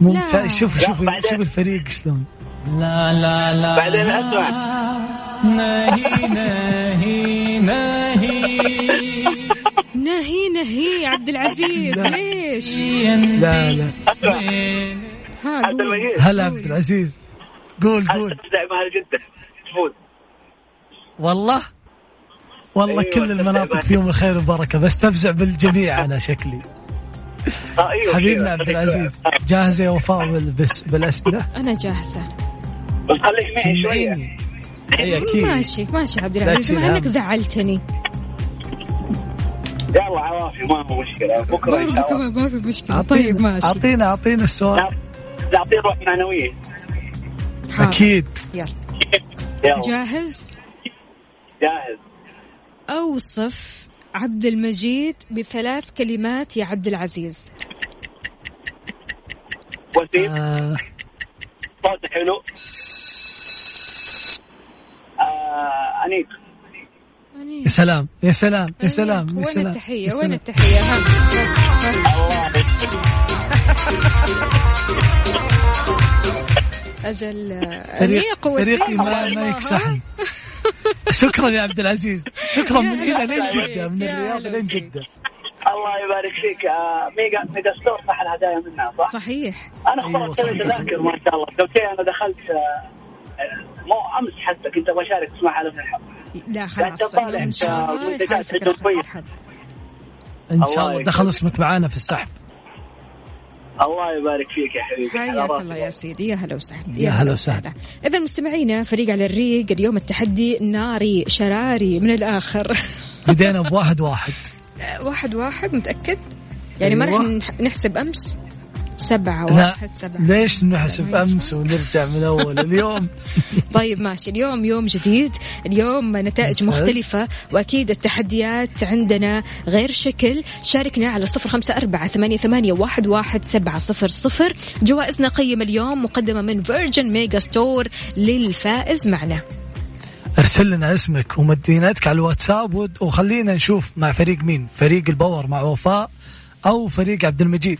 ممتاز شوف لا، شوف بعدين. شوف الفريق شلون. لا لا لا بعدين أسمع. نهي نهي نهي. نهي نهي عبد العزيز ليش؟ لا لا. المجيد هلا عبد العزيز. قول قول. دائما أهل جده تفوز. والله؟ والله أيوة، كل المناطق فيهم الخير والبركة بس تفزع بالجميع أنا شكلي. آه، أيوه حبيبنا كذا. عبد العزيز جاهزة يا وفاء بالأسئلة؟ أنا جاهزة. بس خليك معي شوية. اي أكيد. ماشي ماشي عبد العزيز مع إنك. زعلتني. يلا عوافي ما هو مشكلة. بكرة إن برضه شاء الله. كمان ما في مشكلة. اعطينا طيب ماشي. اعطينا أعطينا السؤال. نعطيه روح معنوية. أكيد. يلا. يلا. جاهز؟ جاهز. أوصف عبد المجيد بثلاث كلمات يا عبد العزيز. وسيم آه. صوته حلو. آه أنيق. يا سلام يا سلام يا سلام يا وين سلام. التحية؟ يا وين سلام. التحية؟ ها. ها. [laughs] أجل فريق فريقي وسيم. ما, ما؟ يكسحني. [laughs] شكرا يا عبد العزيز. شكرا من هنا لين جدة من الرياض لين. جدة. الله يبارك فيك. آه Mega Megastore صح الهدايا منها صح؟ صحيح. أنا اخترت صح. تذاكر ما شاء الله. قلت أنا دخلت آه، مو أمس حتى كنت أبغى أشارك اسمع على الحلقة لا خلاص. إن شاء الله. إن شاء الله. دخل اسمك معانا في السحب. الله يبارك فيك يا حبيبي. حياك. الله يا سيدي يا هلا وسهلا. يا هلا وسهلا. إذا مستمعينا فريق على الريق اليوم التحدي ناري شراري من الآخر. [laughs] بدينا بواحد واحد. واحد واحد متأكد؟ يعني ما راح أيوة. نح- نحسب أمس؟ سبعة واحد سبعة. ليش نحسب أمس ونرجع من أول اليوم؟ [laughs] طيب ماشي. اليوم يوم جديد. اليوم نتائج. مختلفة وأكيد التحديات عندنا غير شكل. شاركنا على صفر خمسة أربعة ثمانية, ثمانية واحد, واحد سبعة صفر صفر. جوائزنا قيم اليوم مقدمة من Virgin Megastore للفائز معنا. ارسل لنا اسمك ومدينتك على الواتساب وخلينا نشوف مع فريق مين؟ فريق ال Power مع وفاء أو فريق عبد المجيد.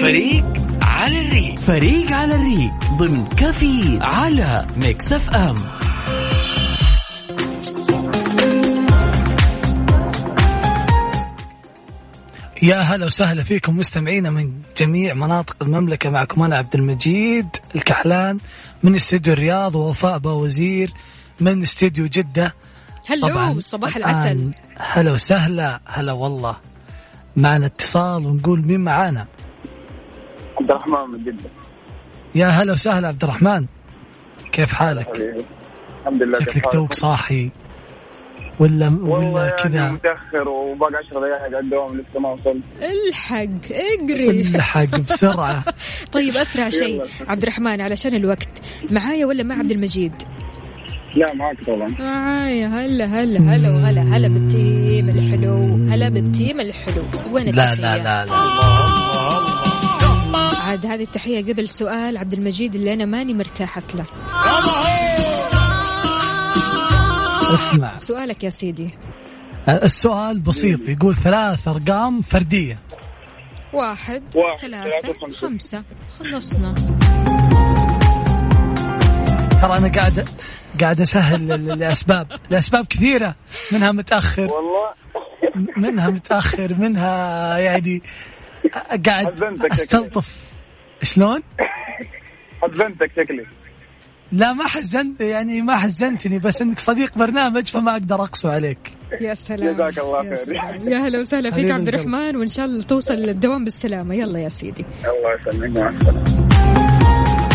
فريق على الريق. فريق على الريق ضمن كافيين على Mix FM. يا هلا وسهلا فيكم مستمعينا من جميع مناطق المملكة. معكم أنا عبد المجيد الكحلان من استديو الرياض ووفاء باوزير من استديو جدة. هلو صباح العسل. هلا وسهلا. هلا والله. معنا اتصال ونقول مين معانا؟ عبد الرحمن من جدة. يا هلا وسهلا عبد الرحمن. كيف حالك؟ حبيبي. الحمد لله شكلك كيف حالك؟ توك صاحي. ولا والله ولا يعني كذا؟ متأخر وباقي 10 دقائق على الدوام لسه ما وصلت. الحق اقري. الحق بسرعة. [laughs] طيب أسرع شيء. عبد الرحمن علشان الوقت. معايا ولا مع عبد المجيد؟ لا معك طبعا. معايا هلا هلا هلا وهلا هلا بال team الحلو هلا بال team الحلو. وين لا التحية؟ لا لا لا. عاد هذه التحية قبل سؤال عبد المجيد اللي أنا ماني مرتاحة له. اسمع. سؤالك يا سيدي. السؤال بسيط يقول ثلاث أرقام فردية. واحد, واحد، ثلاثة ثلاثة، خمسة. خمسة خلصنا. ترى أنا قاعد قاعد أسهل ل- ل- لأسباب لأسباب كثيرة منها متأخر. والله. منها متأخر منها يعني قاعد. أستلطف. شلون؟ حزنتك شكلي؟ لا ما حزنت يعني ما حزنتني بس إنك صديق برنامج فما أقدر أقسو عليك. يا سلام. جزاك الله يا خير. يا هلا وسهلا فيك عبد. الرحمن وإن شاء الله توصل للدوام بالسلامة. يلا يا سيدي. الله يسلمك.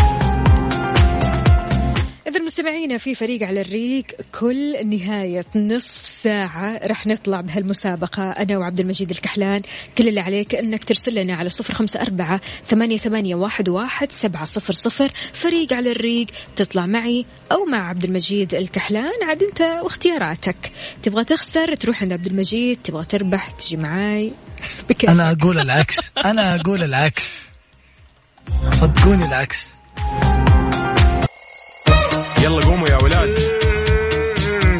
إذا مستمعينا في فريق على الريق كل نهاية نصف ساعة رح نطلع بهالمسابقة. أنا وعبد المجيد الكحلان كل اللي عليك أنك ترسل لنا على صفر خمسة أربعة ثمانية, ثمانية واحد, واحد سبعة صفر صفر. فريق على الريق تطلع معي أو مع عبد المجيد الكحلان. عاد أنت واختياراتك. تبغى تخسر تروح عند عبد المجيد. تبغى تربح تجي معاي. [laughs] بكيفك أنا أقول العكس. أنا أقول العكس. صدقوني العكس. يلا قوموا يا ولاد.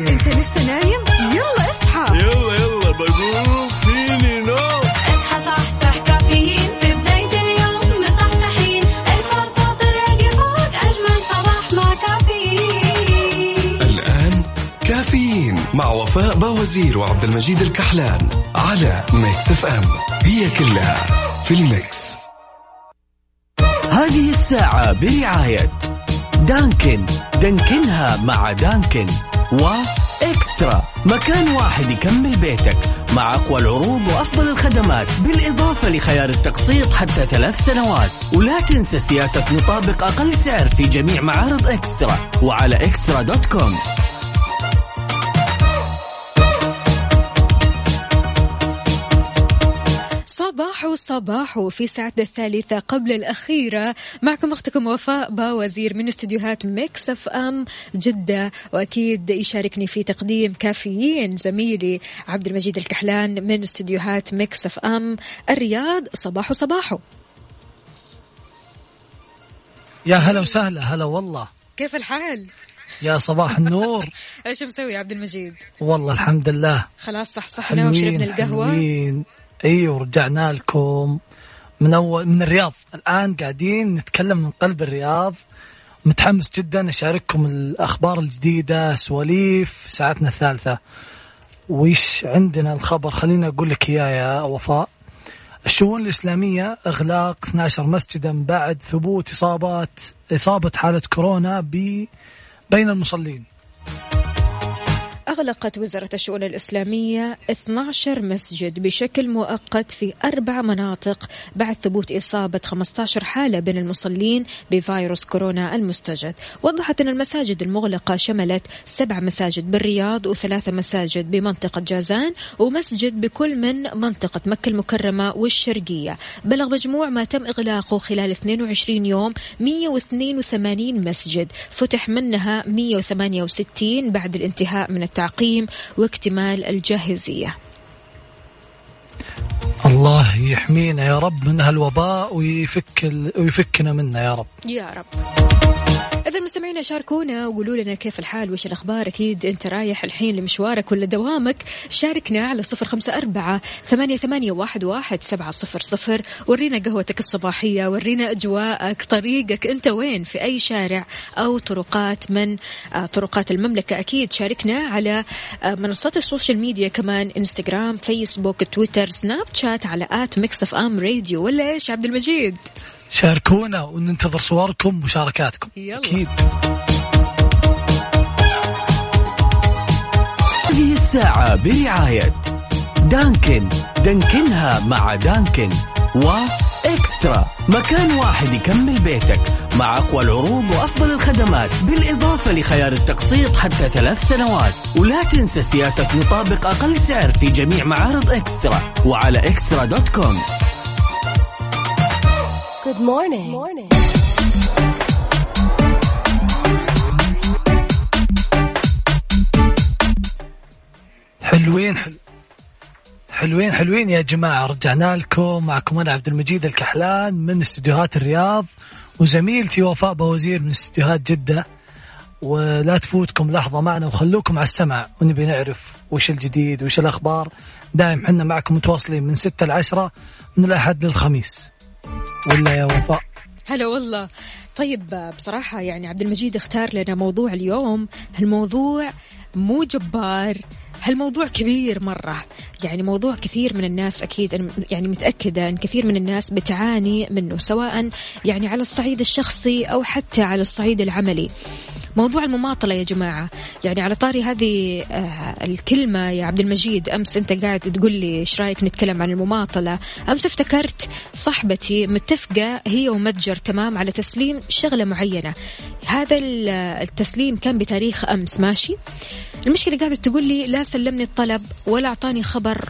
أنت لسه نايم؟ يلا اصحى. يلا يلا بقوم. فيني نو اصحى صحصح كافيين. في بداية اليوم مصحصحين. الفرصة تراقي فوق أجمل صباح مع كافيين. الآن كافيين مع وفاء باوزير وعبد المجيد الكحلان على Mix FM. هي كلها في ال Mix. هذه الساعة برعاية Dunkin. دانكنها مع Dunkin. و eXtra. مكان واحد يكمل بيتك مع أقوى العروض وأفضل الخدمات بالإضافة لخيار التقسيط حتى ثلاث سنوات. ولا تنسى سياسة نطابق أقل سعر في جميع معارض eXtra. وعلى eXtra dot com. صباح صباحو في ساعتنا الثالثة قبل الأخيرة. معكم أختكم وفاء باوزير من استديوهات Mix FM جدة. وأكيد يشاركني في تقديم كافيين زميلي عبد المجيد الكحلان من استديوهات Mix FM الرياض. صباحو صباحو يا هلا وسهلا هلا والله. كيف الحال؟ يا صباح النور. [laughs] إيش مسوي يا عبد المجيد؟ والله الحمد لله. خلاص صحصحنا وشربنا القهوة. حلوين. أيوه ورجعنا لكم. من أول من الرياض. الآن قاعدين نتكلم من قلب الرياض. متحمس جدا أشارككم الأخبار الجديدة. سواليف ساعتنا الثالثة. وش عندنا الخبر؟ خليني أقول لك إياه يا وفاء. الشؤون الإسلامية إغلاق 12 مسجدا بعد ثبوت إصابات إصابة حالة كورونا بين المصلين. أغلقت وزارة الشؤون الإسلامية 12 مسجد بشكل مؤقت في أربع مناطق بعد ثبوت إصابة 15 حالة بين المصلين بفيروس كورونا المستجد. وضحت أن المساجد المغلقة شملت سبع مساجد بالرياض وثلاثة مساجد بمنطقة جازان ومسجد بكل من منطقة مكة المكرمة والشرقية. بلغ مجموع ما تم إغلاقه خلال 22 يوم 182 مسجد. فتح منها 168 بعد الانتهاء من التعقيم واكتمال الجاهزية الله يحمينا يا رب من هالوباء ويفك. ويفكنا منه يا رب يا رب إذا مستمعينا شاركونا وقولوا لنا كيف الحال وش الأخبار؟ أكيد أنت رايح الحين لمشوارك ولا دوامك. شاركنا على صفر خمسة أربعة ثمانية, ثمانية واحد, واحد سبعة صفر صفر. ورينا قهوتك الصباحية ورينا أجواءك طريقك. أنت وين؟ في أي شارع أو طرقات من آه، طرقات المملكة؟ أكيد شاركنا على آه، منصات ال social media كمان إنستغرام فيسبوك تويتر سناب شات على at Mix FM Radio. ولا إيش عبد المجيد؟ شاركونا وننتظر صوركم ومشاركاتكم. يلا. أكيد. هذه الساعة برعاية Dunkin. دانكنها مع Dunkin. و eXtra مكان واحد يكمل بيتك مع أقوى العروض وأفضل الخدمات بالإضافة لخيار التقسيط حتى ثلاث سنوات. ولا تنسى سياسة نطابق أقل سعر في جميع معارض إكسترا. وعلى إكسترا دوت كوم. حلوين حلو حلوين حلوين يا جماعة. رجعنا لكم. معكم أنا عبد المجيد الكحلان من استديوهات الرياض وزميلتي وفاء بوزير من استديوهات جدة. ولا تفوتكم لحظة معنا وخلوكم على السمع ونبي نعرف وش الجديد وش الأخبار. دائم حنا معكم متواصلين من ستة لعشرة من الأحد للخميس. ولا يا وفاء؟ هلا والله. طيب بصراحة يعني عبد المجيد اختار لنا موضوع اليوم. الموضوع مو جبار. هالموضوع كبير مرة. يعني موضوع كثير من الناس أكيد يعني متأكدة أن كثير من الناس بتعاني منه سواء يعني على الصعيد الشخصي أو حتى على الصعيد العملي. موضوع المماطلة يا جماعة. يعني على طاري هذه آه، الكلمة يا عبد المجيد أمس أنت قاعد تقول لي إيش رأيك نتكلم عن المماطلة؟ أمس افتكرت صاحبتي متفقة هي ومتجر تمام على تسليم شغلة معينة. هذا ال- التسليم كان بتاريخ أمس ماشي؟ المشكلة قاعدة تقول لي لا سلمني الطلب ولا أعطاني خبر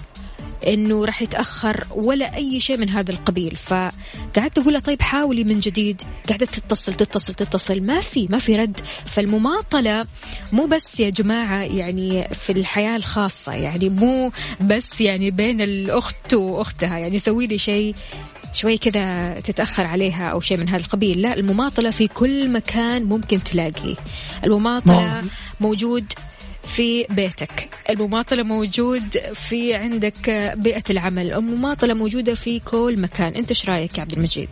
إنه راح يتأخر ولا أي شيء من هذا القبيل. فقعدت أقول لها طيب حاولي من جديد. قاعدة تتصل تتصل تتصل. ما في ما في رد. فالمماطلة مو بس يا جماعة يعني في الحياة الخاصة يعني مو بس يعني بين الأخت وأختها. يعني سوي لي شيء شوي كذا تتأخر عليها أو شيء من هذا القبيل. لا المماطلة في كل مكان ممكن تلاقيه المماطلة نعم. موجود في بيتك. المماطلة موجود في عندك بيئة العمل. المماطلة موجودة في كل مكان. أنت إيش رأيك يا عبد المجيد؟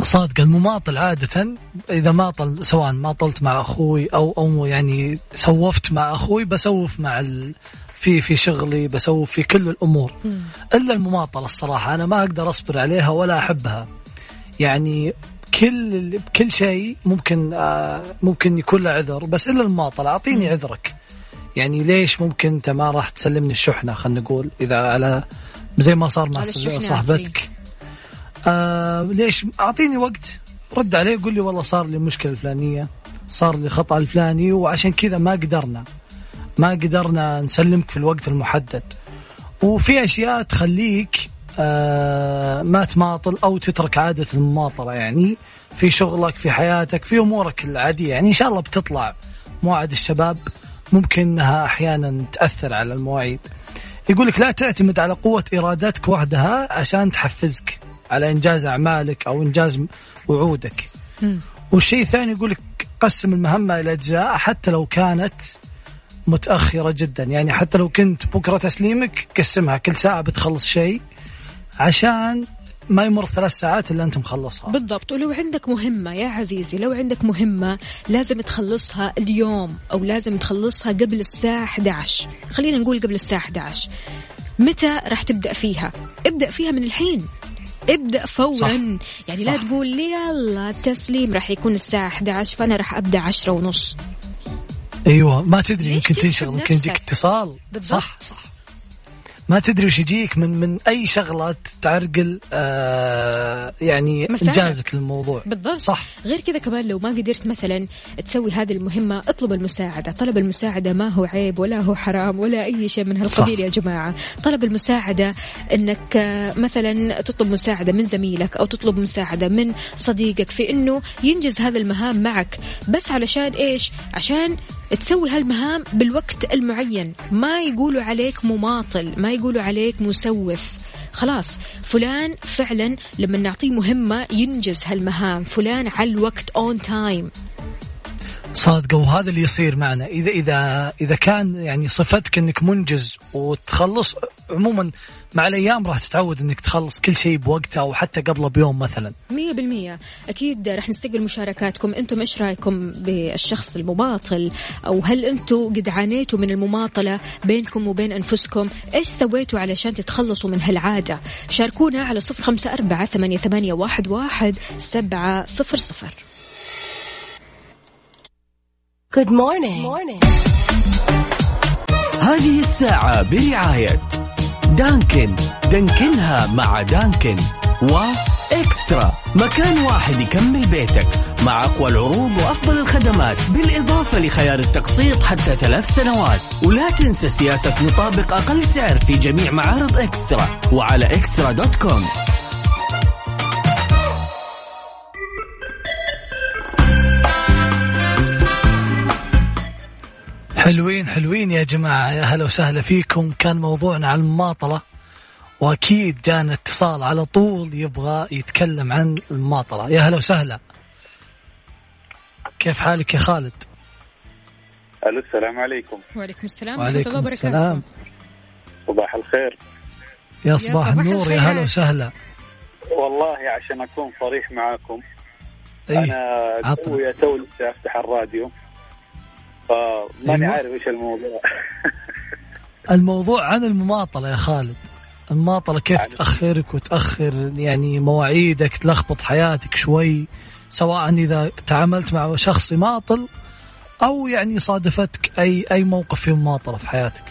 صادق المماطل عادة إذا ماطل سواء ماطلت مع أخوي أو أو يعني سوفت مع أخوي بسوف مع ال في في شغلي بسوف في كل الأمور. إلا المماطلة الصراحة أنا ما أقدر أصبر عليها ولا أحبها. يعني كل كل شيء ممكن آه ممكن يكون له عذر. بس إلا المماطلة أعطيني عذرك. يعني ليش ممكن أنت ما راح تسلمني الشحنة؟ خلينا نقول إذا على زي ما صار مع صاحبتك. آه ليش؟ أعطيني وقت. رد عليه قول لي والله صار لي المشكلة الفلانية صار لي خطأ الفلاني وعشان كذا ما قدرنا. ما قدرنا نسلمك في الوقت المحدد. وفي أشياء تخليك آه ما تماطل أو تترك عادة المماطلة. يعني في شغلك في حياتك في أمورك العادية. يعني إن شاء الله بتطلع مواعيد الشباب. ممكن إنها أحيانا تأثر على المواعيد. يقول لك لا تعتمد على قوة إرادتك وحدها عشان تحفزك على إنجاز أعمالك أو إنجاز وعودك. والشيء الثاني يقول لك قسم المهمه إلى أجزاء حتى لو كانت متأخرة جدا. يعني حتى لو كنت بكرة تسليمك قسمها. كل ساعة بتخلص شيء عشان ما يمر ثلاث ساعات إلا أنت مخلصها. بالضبط. ولو عندك مهمة يا عزيزي لو عندك مهمة لازم تخلصها اليوم أو لازم تخلصها قبل الساعة 11 خلينا نقول قبل الساعة 11 متى راح تبدأ فيها؟ ابدأ فيها من الحين. ابدأ فورا. صح. يعني لا صح. تقول لي يلا التسليم راح يكون الساعة 11 فأنا راح أبدأ 10 ونص. أيوه ما تدري يمكن تنشغل يمكن يجيك؟ اتصال. بالضبط. صح صح. ما تدري وش يجيك من من أي شغلة تعرقل آه يعني. إنجازك للموضوع. بالضبط. صح. غير كذا كمان لو ما قدرت مثلا تسوي هذه المهمة اطلب المساعدة. طلب المساعدة ما هو عيب ولا هو حرام ولا أي شيء من هالقبيل. يا جماعة. طلب المساعدة أنك آه، مثلا تطلب مساعدة من زميلك أو تطلب مساعدة من صديقك في أنه ينجز هذا المهام معك. بس علشان إيش؟ عشان تسوي هالمهام بالوقت المعين. ما يقولوا عليك مماطل ما يقولوا عليك مسوف. خلاص فلان فعلا لما نعطيه مهمة ينجز هالمهام. فلان على الوقت on time صادقه وهذا اللي يصير معنا. إذا إذا إذا كان يعني صفتك إنك منجز وتخلص عموما مع الأيام راح تتعود إنك تخلص كل شيء بوقته أو حتى قبله بيوم مثلا. مية بالمية. أكيد رح نستقبل مشاركاتكم. أنتم إيش رأيكم بالشخص المماطل؟ أو هل أنتم قد عانيتوا من المماطلة بينكم وبين أنفسكم؟ إيش سويتوا علشان تتخلصوا من هالعادة؟ شاركونا على صفر خمسة أربعة ثمانية, ثمانية واحد, واحد سبعة صفر صفر. Good morning. morning. هذه الساعة برعاية دانكن. دانكنها مع دانكن. وإكسترا. مكان واحد يكمل بيتك مع أقوى العروض وأفضل الخدمات بالإضافة لخيار التقسيط حتى ثلاث سنوات. ولا تنسى سياسة نطابق أقل سعر في جميع معارض إكسترا. وعلى إكسترا دوت كوم. حلوين حلوين يا جماعة. يا هلا وسهلا فيكم. كان موضوعنا عن المماطلة وأكيد جانا اتصال على طول يبغى يتكلم عن المماطلة. يا هلا وسهلا. كيف حالك يا خالد؟ ألو السلام عليكم. وعليكم السلام الله وعليكم وبركاته السلام. صباح الخير. يا صباح صباح النور يا هلا. وسهلا. والله عشان أكون صريح معاكم عطنا. توي تو لسه أفتح الراديو. فماني. عارف إيش الموضوع. [laughs] الموضوع عن المماطلة يا خالد. المماطلة كيف عن- تأخرك وتأخر يعني مواعيدك تلخبط حياتك شوي سواء إذا تعاملت مع شخص يماطل أو يعني صادفتك أي أي موقف فيه مماطلة في حياتك.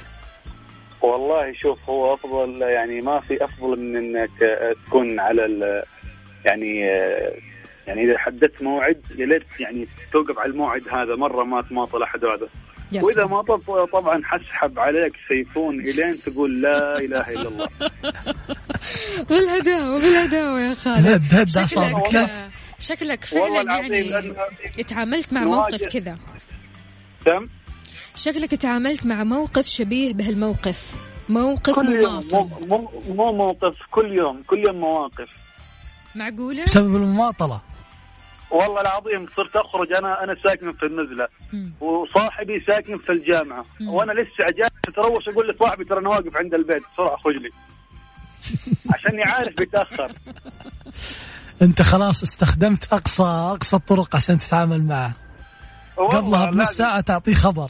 والله شوف هو أفضل يعني ما في أفضل من إنك تكون على يعني يعني إذا حددت موعد يا ليت يعني توقف على الموعد هذا مرة ما تماطل احد هذا. يا وإذا. ماطل طبعا حسحب عليك سيفون إلين تقول لا إله إلا الله. [laughs] بالهداوة بالهداوة يا خالد. هد هد شكلك أعصابك. شكلك والله فعلا يعني تعاملت مع موقف كذا. تم؟ شكلك تعاملت مع موقف شبيه بهالموقف. موقف كل يوم مو, مماطل مو, مو موقف كل يوم كل يوم مواقف. معقولة؟ بسبب المماطلة. والله العظيم صرت أخرج أنا أنا ساكن في النزلة. وصاحبي ساكن في الجامعة. وأنا لسه جالس اتروش أقول لصاحبي ترى أنا واقف عند البيت بسرعة خذ لي. [laughs] عشان يعرف بيتأخر. أنت خلاص استخدمت أقصى أقصى الطرق عشان تتعامل معه. قبلها بنص. ساعة تعطيه خبر.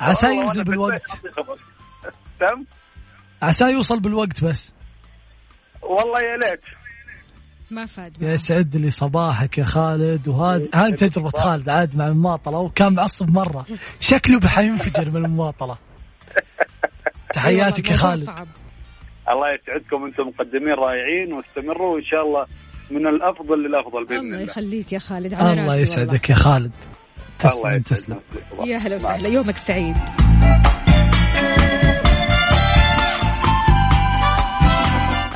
عسى ينزل بالوقت. [laughs] تم؟ عسى يوصل بالوقت بس. والله يا ليت. ما فاد يا معه. سعد لي صباحك يا خالد وهذه هذه تجربة خالد عاد مع المماطلة وكان معصب مرة. شكله بحينفجر من المماطلة. [laughs] تحياتك يا والله خالد. صعب. الله يسعدكم أنتم مقدمين رائعين واستمروا وان شاء الله من الأفضل للأفضل بإذن الله الله. يخليك يا خالد على الله يسعدك يا خالد. تسلم. تسلم. والله. يا هلا وسهلا يومك سعيد.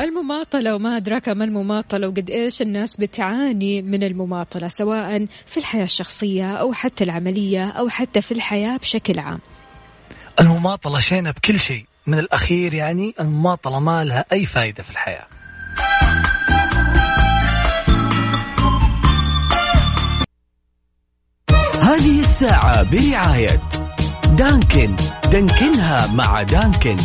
المماطلة وما أدراك ما المماطلة وقد إيش الناس بتعاني من المماطلة سواء في الحياة الشخصية أو حتى العملية أو حتى في الحياة بشكل عام. المماطلة شينة بكل شيء. من الأخير يعني المماطلة ما لها أي فائدة في الحياة. هذه الساعة برعاية دانكن. دانكنها مع دانكن.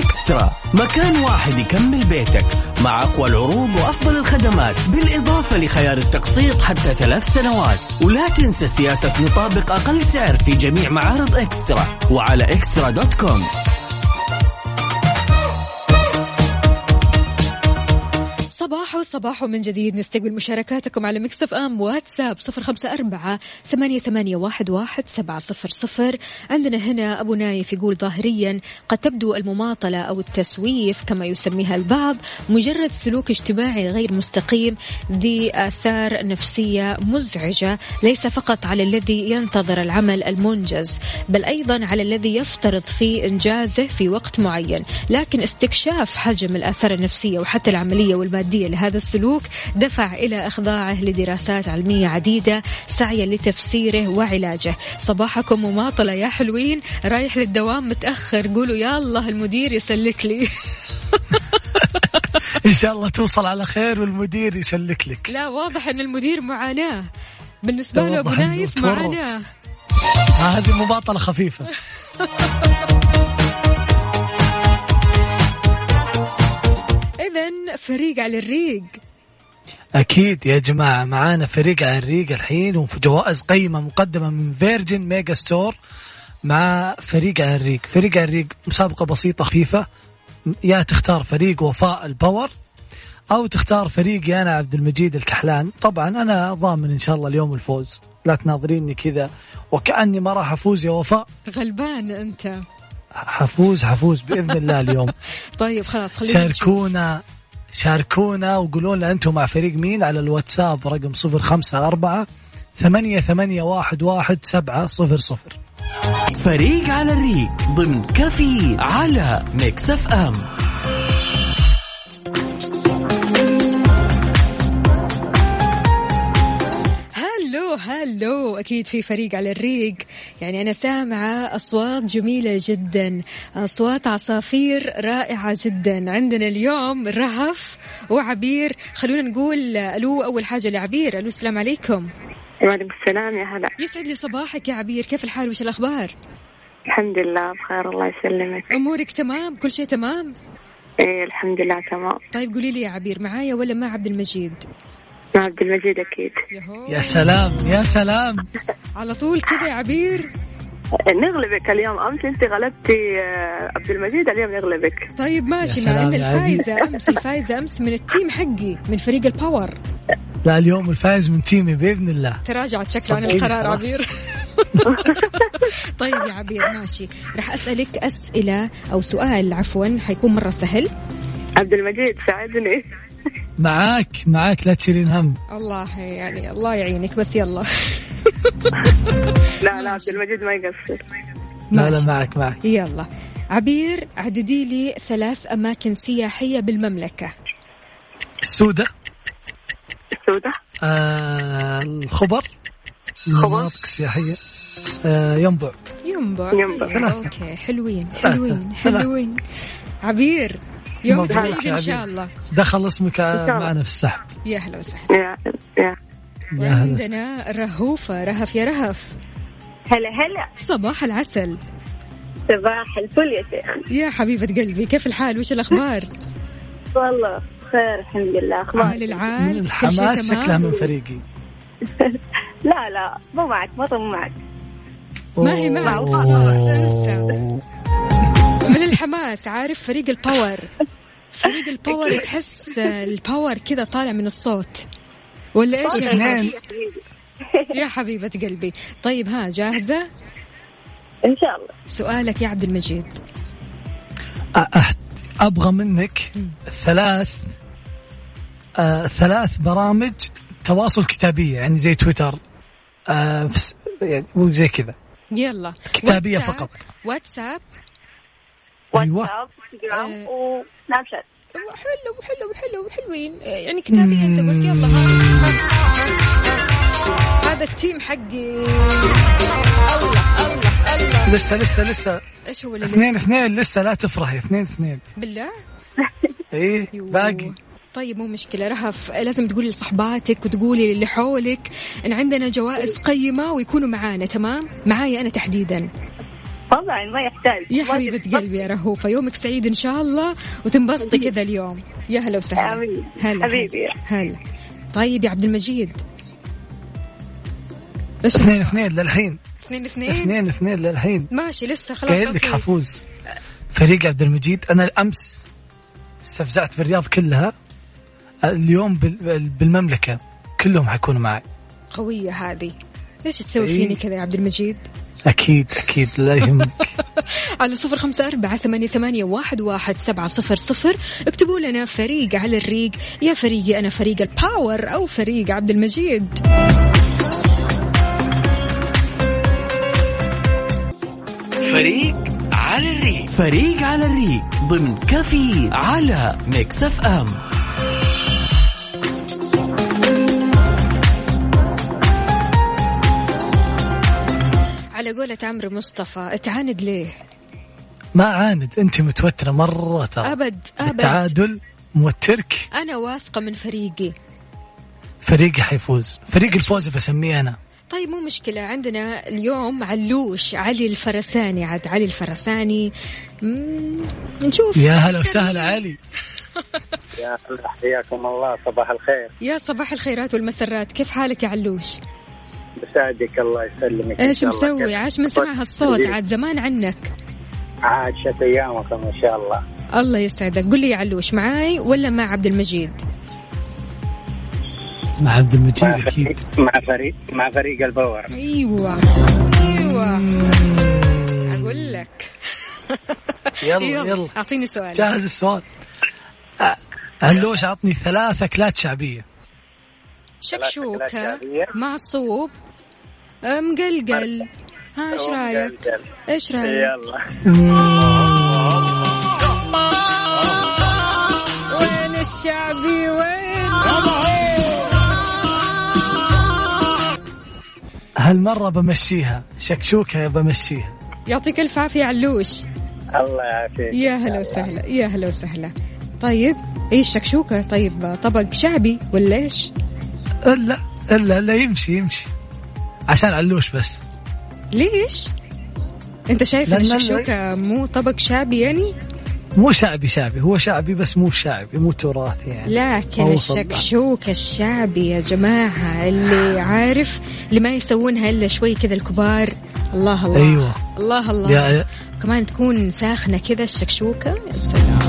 وإكسترا مكان واحد يكمل بيتك مع أقوى العروض وأفضل الخدمات بالإضافة لخيار التقسيط حتى ثلاث سنوات. ولا تنسى سياسة نطابق أقل سعر في جميع معارض إكسترا. وعلى eXtra dot com. صباح صباح من جديد. نستقبل مشاركاتكم على Mix FM واتساب صفر خمسة أربعة ثمانية, ثمانية واحد, واحد سبعة صفر صفر. عندنا هنا أبو نايف يقول ظاهريا قد تبدو المماطلة أو التسويف كما يسميها البعض مجرد سلوك اجتماعي غير مستقيم ذي آثار نفسية مزعجة ليس فقط على الذي ينتظر العمل المنجز بل أيضا على الذي يفترض في إنجازه في وقت معين. لكن استكشاف حجم الآثار النفسية وحتى العملية والمادية لهذا السلوك دفع إلى إخضاعه لدراسات علمية عديدة سعيا لتفسيره وعلاجه. صباحكم مماطلة يا حلوين. رايح للدوام متأخر. قولوا يا الله المدير يسلك لي. [laughs] إن شاء الله توصل على خير والمدير يسلك لك. لا واضح أن المدير معاناة. بالنسبة له إنه نايف تورط. معاناة. آه، هذه مماطلة خفيفة. [laughs] إذا فريق على الريق. أكيد يا جماعة معانا فريق على الريق الحين وفي جوائز قيمة مقدمة من Virgin Megastore مع فريق على الريق. فريق على الريق مسابقة بسيطة خفيفة. يا تختار فريق وفاء ال Power أو تختار فريقي أنا عبد المجيد الكحلان. طبعا أنا ضامن إن شاء الله اليوم الفوز. لا تناظريني كذا وكأني ما راح أفوز يا وفاء. غلبان أنت. حفوز حفوز بإذن الله اليوم. [laughs] طيب خلاص خلينا نشوف. شاركونا شاركونا وقولوا لنا أنتم مع فريق مين على الواتساب رقم صفر خمسة أربعة ثمانية ثمانية واحد واحد سبعة صفر صفر. فريق على الريق ضمن كافيين على Mix FM. هلو أكيد في فريق على الريق. يعني أنا سامعة أصوات جميلة جدا أصوات عصافير رائعة جدا. عندنا اليوم رهف وعبير. خلونا نقول ألو أول حاجة لعبير. ألو السلام عليكم. وعليكم السلام يا هلا. يسعد لي صباحك يا عبير. كيف الحال؟ وش الأخبار؟ الحمد لله بخير. الله يسلمك. أمورك تمام؟ كل شيء تمام؟ إيه الحمد لله تمام. طيب قولي لي يا عبير معايا ولا مع عبد المجيد؟ مع عبد المجيد أكيد. يا سلام يا سلام. على طول كذا يا عبير. نغلبك اليوم أمس أنت غلبتي آه، عبد المجيد اليوم نغلبك. طيب ماشي مع إن. الفايزة أمس الفايزة أمس من ال team حقي من فريق ال Power لا اليوم الفائز من team ي بإذن الله. تراجعت شكله عن القرار خلاص. عبير. [laughs] طيب يا عبير ماشي. راح أسألك أسئلة أو سؤال عفوا حيكون مرة سهل. عبد المجيد ساعدني. معاك معاك لا تشيلين هم. الله يعني الله يعينك بس يلا. [laughs] لا لا عبد المجيد ما يقصر. لا لا معك معك. يلا. عبير عددي لي ثلاث أماكن سياحية بالمملكة. السودة. السودة. آه الخبر. المناطق السياحية. آه ينبع. ينبع. ينبع. أوكي حلوين. حلوين. [laughs] حلوين. عبير يا ان شاء. الله دخل اسمك. معنا في السحب. يا هلا وسهلا. يا يا. يا هلا وعندنا رهوفه رهف يا رهف. هلا هلا. صباح العسل. صباح الفل يا شيخ. يا حبيبة قلبي كيف الحال؟ وش الأخبار؟ والله خير الحمد لله. أخبار عال العال من الحماس شكلها من فريقي. [laughs] لا لا مو معك مو معك. ما هي معك. خلاص أنسى. من الحماس عارف فريق ال power فريق ال power تحس ال power كذا طالع من الصوت. ولا إيش يا؟ يا حبيبة قلبي. طيب ها جاهزة؟ إن شاء الله. سؤالك يا عبد المجيد. أبغى منك ثلاث آه ثلاث برامج تواصل كتابية يعني زي تويتر آه بس يعني وزي كذا. يلا. كتابية واتساب- فقط. واتساب واتساب انستغرام آه. وسناب شات. حلو حلو حلو حلوين. يعني كتابية أنت قلت يلا هذا التيم حقي. الله الله الله. لسه لسه لسه. إيش هو اللي اثنين اثنين لسه لا تفرحي اثنين اثنين. بالله؟ [laughs] إيه. باقي. طيب مو مشكلة. رهف لازم تقولي لصحباتك وتقولي للي حولك إن عندنا جوائز قيمة ويكونوا معانا تمام؟ معايا أنا تحديدا. طبعا ما يحتاج. يا حبيبة قلبي يا رهوفة يومك سعيد إن شاء الله وتنبسطي كذا اليوم. يا هلا وسهلا. آمين. هلا حبيبي. هلا. طيب يا عبد المجيد. إيش اثنين اثنين للحين. اثنين اثنين. اثنين اثنين للحين. ماشي لسه خلاص قايل لك. حفوز. فريق عبد المجيد أنا امس استفزعت في الرياض كلها. اليوم بال- بالمملكة كلهم حيكونوا معي. قوية هذه. ليش تسوي إيه. فيني كذا يا عبد المجيد؟ أكيد أكيد لا يهمك. [laughs] على صفر خمسة أربعة ثمانية, ثمانية واحد, واحد سبعة صفر صفر. اكتبوا لنا فريق على الريق. يا فريقي أنا فريق الباور أو فريق عبد المجيد. فريق على الريق. فريق على الريق. ضمن كافيه على ميكس أف أم. على قولة عمرو مصطفى تعاند ليه؟ ما عاند انت متوترة مرة ترى. أبد أبد. التعادل موترك. أنا واثقة من فريقي. فريقي حيفوز. فريق الفوز بسميه أنا. طيب مو مشكلة. عندنا اليوم علوش علي الفرساني. عاد علي الفرساني. مم، نشوف. يا هلا وسهلا علي. يا هلا حياكم الله صباح الخير. يا صباح الخيرات والمسرات. كيف حالك يا علوش؟ بسعدك الله يسلمك. إيش شاء الله. مسوي؟ عاش من سمع هالصوت عاد زمان عنك. عاشت ايامكم ان شاء الله. الله يسعدك. قل لي يا علوش معاي ولا مع عبد المجيد؟ مع عبد المجيد مع أكيد. مع فريق مع فريق الباور. أيوه. أيوه. أقول لك. يلا يلا أعطيني سؤال. جاهز السؤال. علوش عطني ثلاث اكلات شعبية. شكشوكة شعبية. معصوب مقلقل ها إيش رأيك؟ إيش رأيك؟ يلا. وين الشعبي؟ وين؟ هالمرة بمشيها. شكشوكة بمشيها. يعطيك ألف عافية علوش. الله يعافيك. يا هلا وسهلا. يا هلا وسهلا. طيب إيش شكشوكة؟ طيب طبق شعبي ولا إيش؟ الا الا الا يمشي يمشي. عشان علوش بس ليش؟ انت شايف إن لأن ال- الشكشوكة مو طبق شعبي يعني؟ مو شعبي شعبي هو شعبي بس مو شعبي مو تراث يعني لكن. الشكشوكة الشعبي يا جماعة اللي [laughs] عارف اللي ما يسوونها إلا شوي كذا الكبار الله الله أيوة. الله الله يا كمان تكون ساخنة كذا الشكشوكة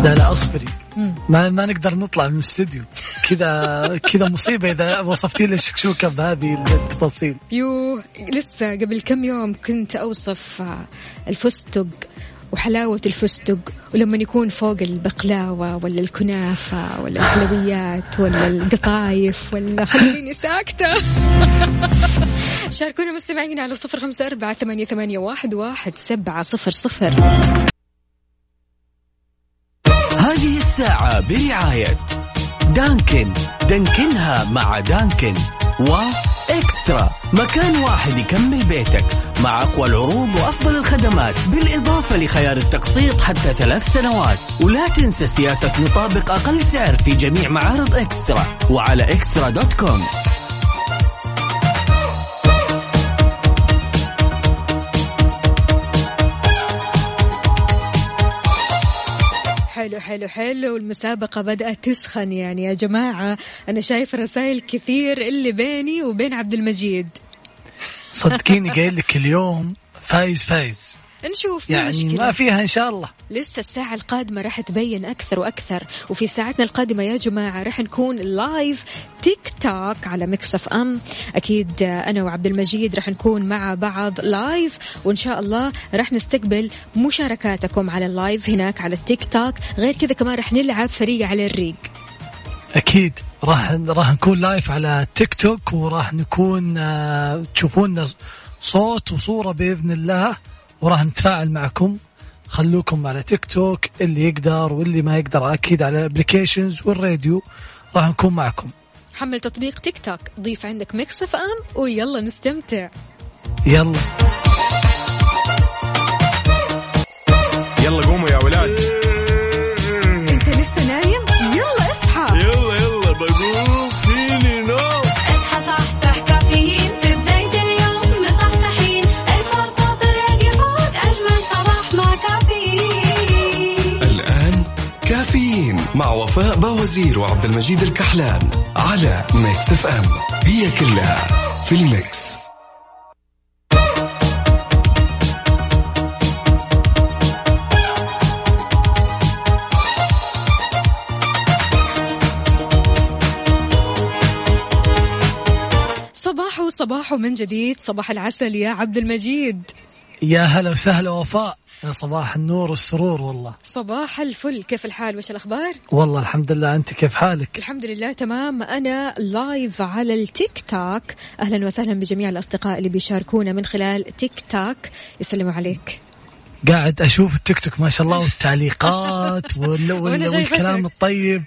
لا لا أصبري مم. ما ما نقدر نطلع من الاستوديو كذا كذا مصيبة إذا وصفتي لي الشكشوكه بهذه التفاصيل. يوه لسه قبل كم يوم كنت أوصف آه، الفستق وحلاوة الفستق ولما يكون فوق البقلاوة ولا الكنافة ولا الحلويات ولا القطايف ولا خليني ساكتة. [laughs] شاركونا مستمعين على صفر خمسة أربعة ثمانية واحد, واحد سبعة صفر صفر. هذه الساعة برعاية دانكن. دانكنها مع دانكن. وإكسترا. مكان واحد يكمل بيتك مع أقوى العروض وأفضل الخدمات بالإضافة لخيار التقسيط حتى ثلاث سنوات. ولا تنسى سياسة نطابق أقل سعر في جميع معارض إكسترا. وعلى إكسترا دوت كوم. حلو حلو حلو. المسابقة بدأت تسخن يعني. يا جماعة أنا شايف رسائل كثير اللي بيني وبين عبد المجيد. صدقيني قايل لك اليوم فايز فايز. نشوف يعني مشكلة. ما فيها إن شاء الله. لسه الساعة القادمة راح تبين أكثر وأكثر. وفي ساعتنا القادمة يا جماعة راح نكون live تيك توك على ميكس أف أم أكيد أنا وعبد المجيد راح نكون مع بعض live وإن شاء الله راح نستقبل مشاركاتكم على ال live هناك على التيك توك غير كذا كمان راح نلعب فريق على الريق. أكيد راح راح نكون live على تيك توك وراح نكون آه، تشوفونا صوت وصورة بإذن الله. وراح نتفاعل معكم. خلوكم على تيك توك اللي يقدر واللي ما يقدر أكيد على ال applications والراديو راح نكون معكم. حمل تطبيق تيك توك ضيف عندك ميكس اف ام ويلا نستمتع. يلا. يلا قوموا يا ولاد. وفاء بوازير وعبد المجيد الكحلان على ميكس اف ام هي كلها في الميكس. صباح صباح من جديد. صباح العسل يا عبد المجيد. يا هلا وسهلا وفاء. يا صباح النور والسرور والله. صباح الفل. كيف الحال؟ وش الأخبار؟ والله الحمد لله. أنت كيف حالك؟ الحمد لله تمام. أنا live على التيك توك. أهلا وسهلا بجميع الأصدقاء اللي بيشاركونا من خلال تيك توك. يسلموا عليك. قاعد أشوف التيك توك ما شاء الله والتعليقات [laughs] وال... وال... والكلام الطيب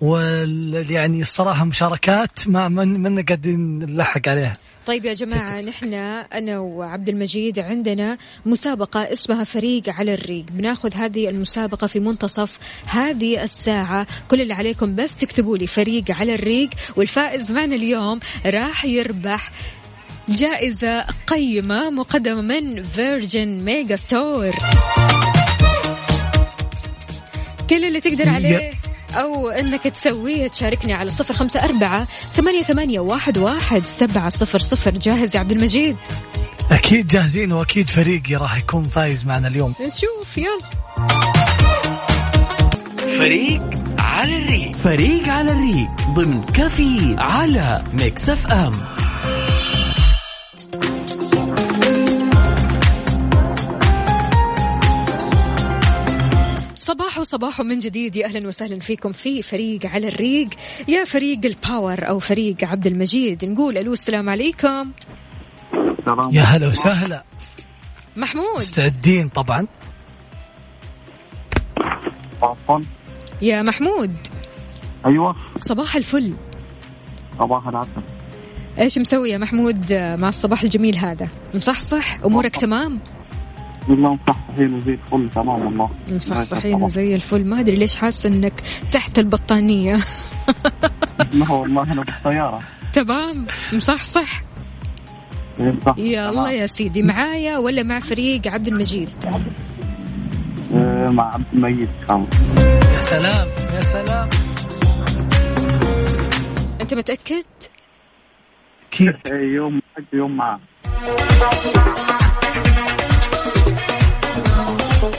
وال يعني الصراحة مشاركات ما من من قاعدين نلحق عليها. طيب يا جماعة نحن أنا وعبد المجيد عندنا مسابقة اسمها فريق على الريق. بناخذ هذه المسابقة في منتصف هذه الساعة. كل اللي عليكم بس تكتبوا لي فريق على الريق والفائز معنا اليوم راح يربح جائزة قيمة مقدمة من فيرجن ميجا ستور كل اللي تقدر عليه. أو أنك تسويه تشاركني على صفر خمسة أربعة ثمانية, ثمانية واحد, واحد سبعة صفر صفر. جاهز يا عبد المجيد؟ أكيد جاهزين وأكيد فريقي راح يكون فايز معنا اليوم. نشوف يلا. فريق على الريق. فريق على الريق ضمن كافيه على ميكس أف أم. صباح صباح من جديد. يا أهلا وسهلا فيكم في فريق على الريق. يا فريق ال power أو فريق عبد المجيد. نقول ألو السلام عليكم. سلام. يا هلا وسهلا. محمود. مستعدين طبعا؟ عفوا. يا محمود. أيوه. صباح الفل. صباح العسل. إيش مسوي يا محمود مع الصباح الجميل هذا؟ مصحصح؟ أمورك تمام؟ والله مصحصحين وزي الفل تمام والله. مصحصحين وزي الفل. ما أدري ليش حاسه إنك تحت البطانية. لا والله أنا بالسياره تمام. مصحصح. إيه، صح. يا الله يا سيدي. معايا ولا مع فريق عبد المجيد؟ إيه، مع عبد المجيد. كان يا سلام يا سلام. أنت متأكد؟ أكيد. إيه، يوم يوم معاه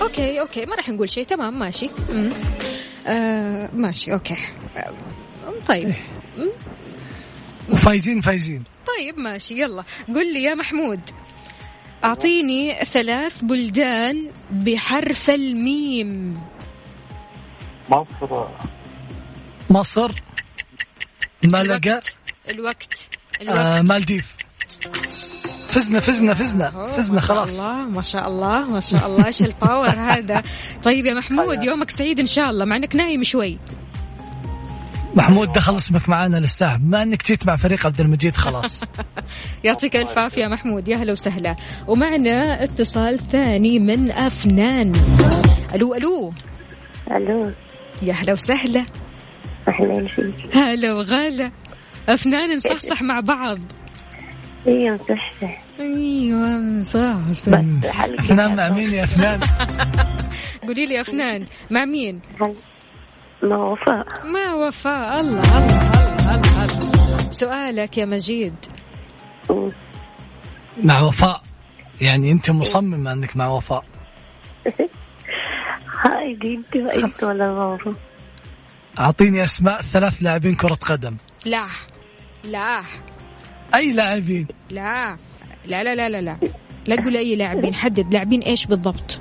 okay okay ما راح نقول شيء. تمام ماشي. مم. آه ماشي okay. آه طيب. وفايزين فايزين. طيب ماشي يلا. قل لي يا محمود أعطيني ثلاث بلدان بحرف الميم. مصر. مصر ملقا. الوقت الوقت الوقت. آه مالديف. فزنا فزنا فزنا فزنا ما شاء خلاص. الله ما شاء الله ما شاء الله. إيش ال power [laughs] هذا؟ طيب يا محمود يومك سعيد إن شاء الله مع إنك نايم شوي. محمود دخل اسمك معانا للساعة. ما إنك جيت مع فريق عبد المجيد خلاص. [laughs] يعطيك ألف عافية يا محمود. يا هلا وسهلا. ومعنا اتصال ثاني من أفنان. ألو ألو. ألو. يا هلا وسهلا. أهلا فيك. هلا وغلا. أفنان نصحصح مع بعض. أيوه مصحصح أيوه نصحصح بس حلقة أفنان مع مين يا أفنان؟ [laughs] قولي لي يا أفنان مع مين؟ ما وفاء. ما وفاء. الله الله الله الله, الله. سؤالك يا مجيد. مع وفاء. يعني أنت مصممة أنك مع وفاء. [laughs] هاي دي أنت انت ولا غافة أعطيني أسماء ثلاث لاعبين كرة قدم. لا لا. أي لاعبين؟ لا. لا لا لا لا لا. لا تقول أي لاعبين. حدد لاعبين إيش بالضبط.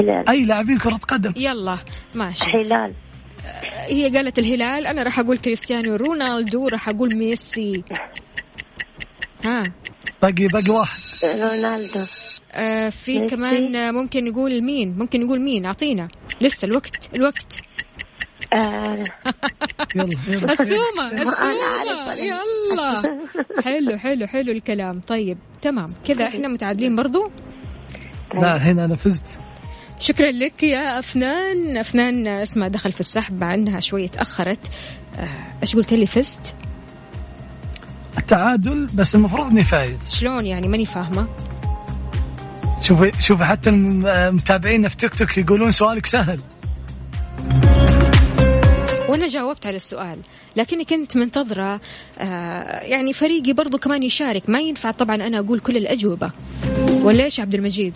هلال أي لاعبين كرة قدم؟ يلا. ماشي. هلال هي قالت الهلال. أنا راح أقول كريستيانو رونالدو راح أقول ميسي. ها. باقي باقي واحد. رونالدو. آه في ماشي. كمان آه، ممكن نقول مين؟ ممكن نقول مين؟ أعطينا. لسه الوقت الوقت. آه، يلا يلا. السومة. يلا. حلو حلو حلو الكلام. طيب تمام. كذا إحنا متعادلين برضو؟ لا هنا أنا فزت. شكرا لك يا أفنان. أفنان اسمها دخل في السحب مع أنها شوية تأخرت. آه، إيش قلت لي؟ فزت؟ التعادل بس المفروض إني فايز. شلون يعني؟ ماني فاهمة. شوفي شوفي حتى الم- المتابعين في تيك توك يقولون سؤالك سهل. وأنا جاوبت على السؤال. لكني كنت منتظرة آه، يعني فريقي برضو كمان يشارك. ما ينفع طبعا أنا أقول كل الأجوبة. ولا يا عبد المجيد؟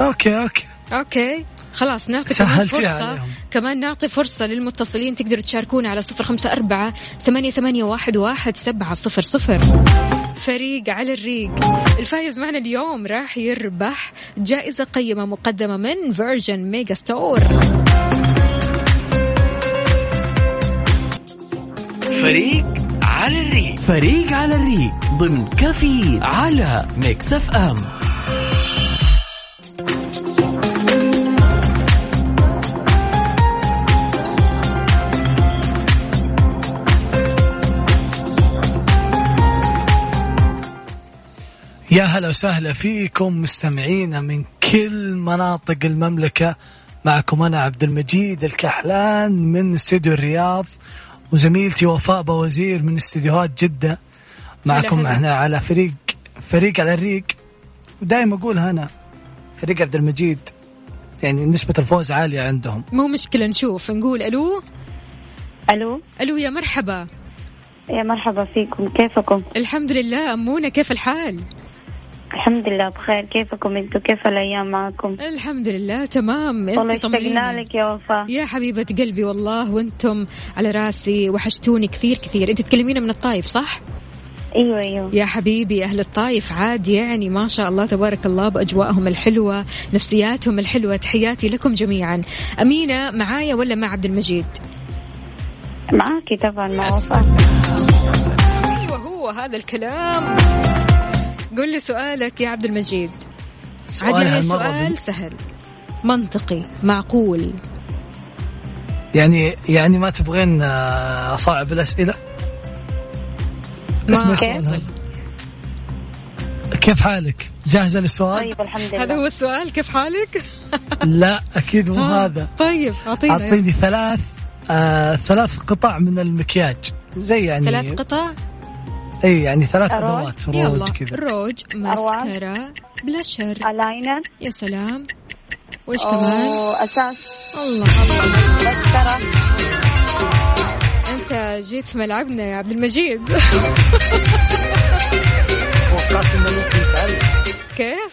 أوكي أوكي. أوكي. خلاص نعطي كمان فرصة. عليهم. كمان نعطي فرصة للمتصلين تقدروا تشاركونا على صفر خمسة أربعة ثمانية, ثمانية واحد, واحد سبعة صفر صفر. فريق على الريق. الفايز معنا اليوم راح يربح جائزة قيمة مقدمة من فيرجن ميجا ستور فريق على الريق. فريق على الريق ضمن كافيه على ميكس اف ام. يا هلا وسهلا فيكم مستمعينا من كل مناطق المملكة. معكم أنا عبد المجيد الكحلان من استديو الرياض. وزميلتي وفاء بوزير من استديوهات جدة معكم. إحنا على فريق فريق على الريق. ودائما أقول هنا فريق عبد المجيد. يعني نسبة الفوز عالية عندهم. مو مشكلة نشوف نقول ألو. ألو. ألو يا مرحبا. يا مرحبا فيكم كيفكم؟ الحمد لله أمونة كيف الحال؟ الحمد لله بخير. كيفكم أنتم كيف الأيام معكم؟ الحمد لله تمام. والله انت اشتقنا طمنينا لك يا وفاء. يا حبيبة قلبي والله وأنتم على راسي وحشتوني كثير كثير. انت تكلمينا من الطايف صح؟ أيوه أيوه. يا حبيبي أهل الطايف عاد يعني. ما شاء الله تبارك الله بأجواءهم الحلوة نفسياتهم الحلوة. تحياتي لكم جميعا. أمينة معايا ولا مع عبد المجيد؟ معاكي طبعا مع وفاء. أيوه هو هذا الكلام. قل لي سؤالك يا عبد المجيد. سؤال بن- سهل. منطقي معقول. يعني يعني ما تبغين آه، أصعب الأسئلة؟ اسمع ما هذا. كيف حالك؟ جاهزة للسؤال؟ طيب الحمد لله. هذا هو السؤال كيف حالك؟ [laughs] لا أكيد مو ها، هذا. طيب أعطينا. أعطيني ثلاث آه ثلاث قطع من المكياج. زي يعني ثلاث قطع؟ اي يعني ثلاث؟ أدوات يلا روج كذا روج ماسكارا بلاشر ألاينر يا سلام وايش كمان؟ أساس الله الله مسكرة أنت جيت في ملعبنا يا عبد المجيد توقعت إنه ممكن تعرف كيف؟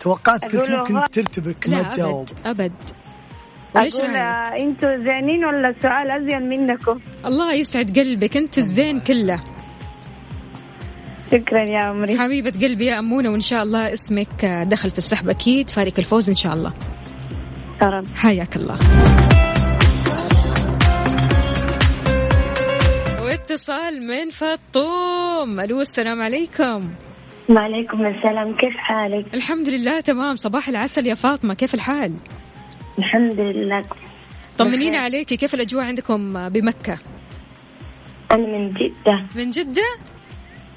توقعت أقول ممكن. ترتبك ما لا تجاوب أبد ابد وليش أقول؟ آه، أنتوا زينين ولا السؤال أزين منكم؟ الله يسعد قلبك أنت الزين كله شكرا يا عمري. حبيبة قلبي يا أمونة وإن شاء الله اسمك دخل في السحب أكيد فارق الفوز إن شاء الله. شكرا حياك الله. واتصال من فطوم. ألو السلام عليكم. وعليكم السلام كيف حالك؟ الحمد لله تمام. صباح العسل يا فاطمة كيف الحال؟ الحمد لله. طمنينا. عليكي كيف الأجواء عندكم بمكة؟ أنا من جدة. من جدة؟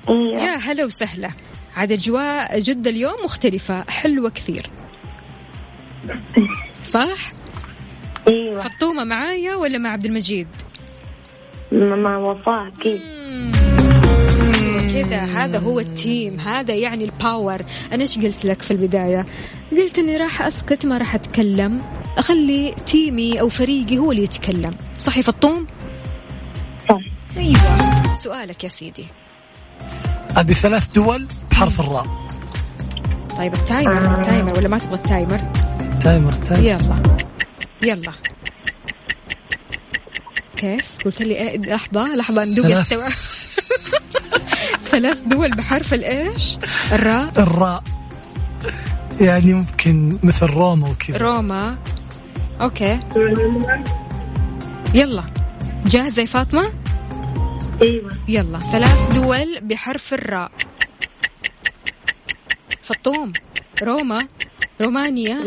أيوه يا هلا وسهلا. عاد أجواء جدة اليوم مختلفة حلوة كثير. [laughs] صح؟ إيوه. فطومة معايا ولا مع عبد المجيد؟ ماما وفاء أكيد. كذا هذا هو ال team هذا يعني ال power أنا إيش قلت لك في البداية؟ قلت إني راح أسكت ما راح أتكلم. أخلي team ي أو فريقي هو اللي يتكلم. صح يا فطوم؟ صح. أيوه. سؤالك يا سيدي. أبي ثلاث دول بحرف الراء. طيب ال timer ال timer ولا ما تبغى التايمر؟ timer timer. يلا. يلا. كيف؟ قلت لي إيه؟ لحظة لحظة ندوق. استوعب [laughs] ثلاث دول بحرف الإيش؟ الراء. الراء. يعني ممكن مثل روما وكذا. روما. أوكي. يلا. جاهزة يا فاطمة؟ أيوه. يلا. ثلاث دول بحرف الراء. فطوم. روما. رومانيا.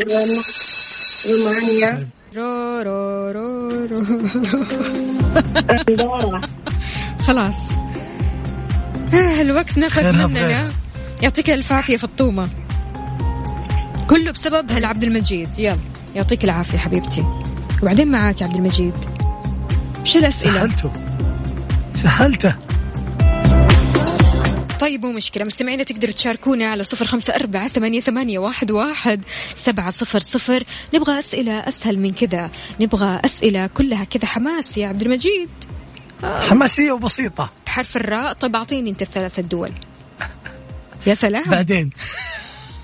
رومانيا. رو رو رو رو. خلاص. آه، الوقت نفذ خيرها مننا. يعطيك ألف عافية فطومة. كله بسبب هالعبد المجيد. يلا. يعطيك العافية حبيبتي. وبعدين معاك يا عبد المجيد. وش الأسئلة؟ سهلته سهلته. طيب مو مشكلة. مستمعينا تقدروا تشاركونا على صفر خمسة أربعة ثمانية, ثمانية واحد, واحد سبعة صفر صفر. نبغى أسئلة أسهل من كذا. نبغى أسئلة كلها كذا. حماس يا عبد المجيد. حماسية وبسيطة. بحرف الراء. طيب أعطيني أنت الثلاث الدول. يا سلام. [laughs] بعدين.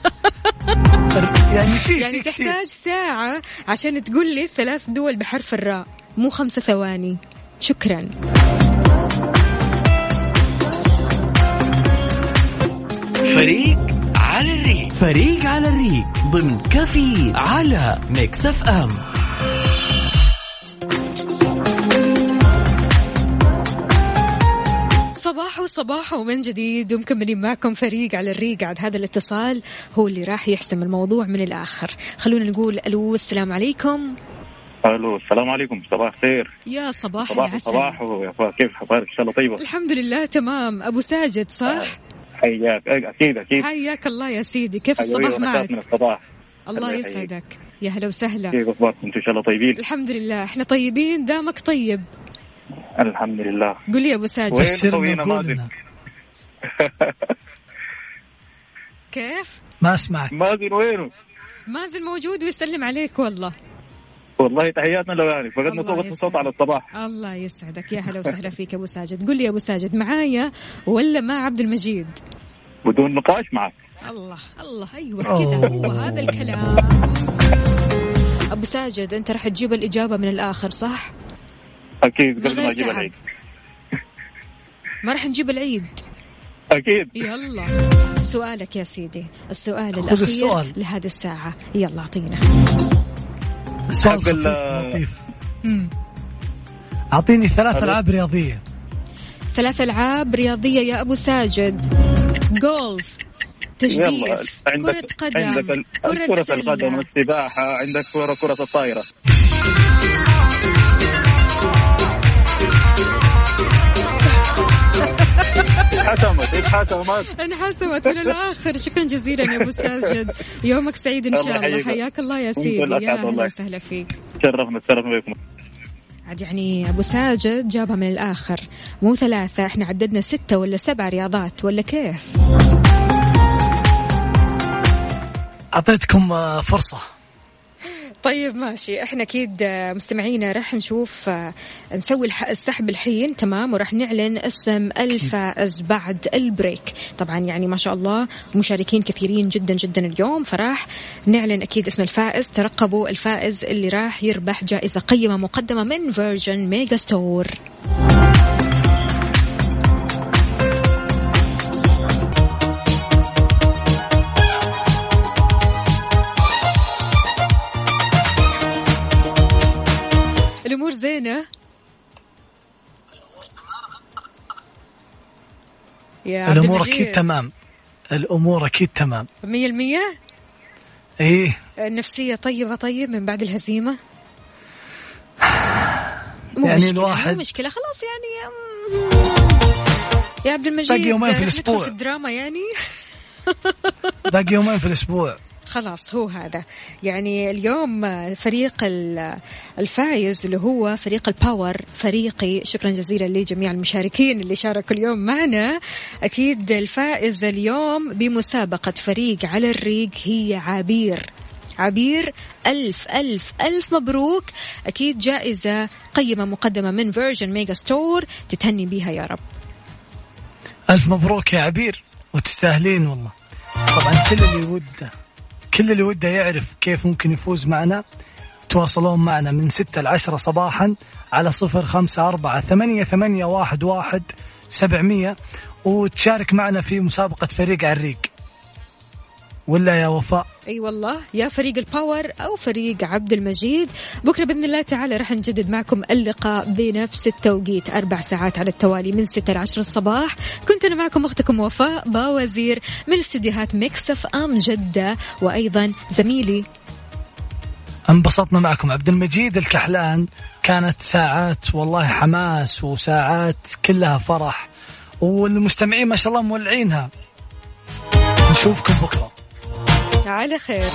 [laughs] يعني في يعني. تحتاج ساعة عشان تقول لي ثلاث دول بحرف الراء. مو خمسة ثواني. شكرا. فريق على الريق. فريق على الريق ضمن كفي على Mix FM. صباح وصباح ومن جديد ومكملين معكم فريق على الريق. عاد هذا الاتصال هو اللي راح يحسم الموضوع من الآخر. خلونا نقول ألو السلام عليكم. ألو السلام عليكم صباح الخير يا صباح صباح العسل صباح يا وفاء كيف أخبارك؟ إن شاء الله طيبة. الحمد لله تمام. أبو ساجد صح؟ حياك. إيه، أكيد أكيد. حياك الله يا سيدي. كيف الصباح معك؟ من الصباح. الله. يسعدك. يا هلا وسهلا. كيف أخباركم؟ أنتم إن شاء الله طيبين. الحمد لله. إحنا طيبين؟ دامك طيب. الحمد لله. قول لي يا أبو ساجد. مازن كيف؟ ما أسمعك. مازن وينه؟ مازن موجود ويسلم عليك والله. والله تحياتنا له يعني. فقدنا يسعدك. الصوت على الصباح. الله يسعدك. يا هلا وسهلا فيك يا أبو ساجد. قل لي يا أبو ساجد معايا ولا مع عبد المجيد؟ بدون نقاش معك. الله الله. أيوه كذا هو هذا الكلام. أبو ساجد أنت راح تجيب الإجابة من الآخر صح؟ أكيد قبل ما أجيب. العيد. ما راح نجيب العيد؟ أكيد. يلا. سؤالك يا سيدي. السؤال الأخير السؤال. لهذه الساعة. يلا أعطينا. حق ال- لطيف. أعطيني ثلاث. ألعاب رياضية. ثلاث ألعاب رياضية يا أبو ساجد. جولف تجديف عندك كرة قدم عندك ال- كرة كرة القدم السباحة عندك كرة كرة الطايرة اتحسمت اتحسمت انحسمت. من الآخر. شكرا جزيلا يا أبو ساجد يومك سعيد إن شاء الله. حياك الله يا سيدي. يا أهلا. وسهلا فيك. تشرفنا تشرفنا بكم. عاد يعني أبو ساجد جابها من الآخر. مو ثلاثة إحنا عددنا ستة ولا سبع رياضات ولا كيف؟ أعطيتكم فرصة. طيب ماشي. إحنا أكيد آه، مستمعينا راح نشوف آه، نسوي السحب الحين تمام؟ وراح نعلن اسم الفائز بعد البريك. طبعا يعني ما شاء الله مشاركين كثيرين جدا جدا اليوم. فراح نعلن أكيد اسم الفائز. ترقبوا الفائز اللي راح يربح جائزة قيمة مقدمة من Virgin Megastore. الأمور زينة. يا عبد المجيد. أكيد تمام. الأمور أكيد تمام. مية المية؟ إيه. النفسية طيبة طيب من بعد الهزيمة؟ مو يعني مشكلة الواحد- مو مشكلة خلاص يعني يا عبد المجيد باقي يومين في الأسبوع. في الدراما يعني. [laughs] باقي يومين في الأسبوع. خلاص هو هذا. يعني اليوم فريق ال- الفايز اللي هو فريق ال power فريقي. شكرا جزيلا لجميع المشاركين اللي شاركوا اليوم معنا. أكيد الفائز اليوم بمسابقة فريق على الريق هي عبير. عبير ألف ألف ألف مبروك. أكيد جائزة قيمة مقدمة من Virgin Megastore تتهني بيها يا رب. ألف مبروك يا عبير وتستاهلين والله. طبعا كل اللي وده كل اللي وده يعرف كيف ممكن يفوز معنا تواصلون معنا من ستة لعشرة صباحا على صفر خمسة أربعة ثمانية, ثمانية واحد, واحد سبعمية وتشارك معنا في مسابقة فريق على الريق ولا يا وفاء؟ أي والله يا فريق ال power أو فريق عبد المجيد. بكرة بإذن الله تعالى راح نجدد معكم اللقاء بنفس التوقيت. أربع ساعات على التوالي من 6 ل 10 الصباح. كنت أنا معكم أختكم وفاء باوزير من استديوهات Mix FM جدة وأيضا زميلي. انبسطنا معكم. عبد المجيد الكحلان كانت ساعات والله حماس وساعات كلها فرح والمستمعين ما شاء الله مولعينها. نشوفكم بكرة. على خير.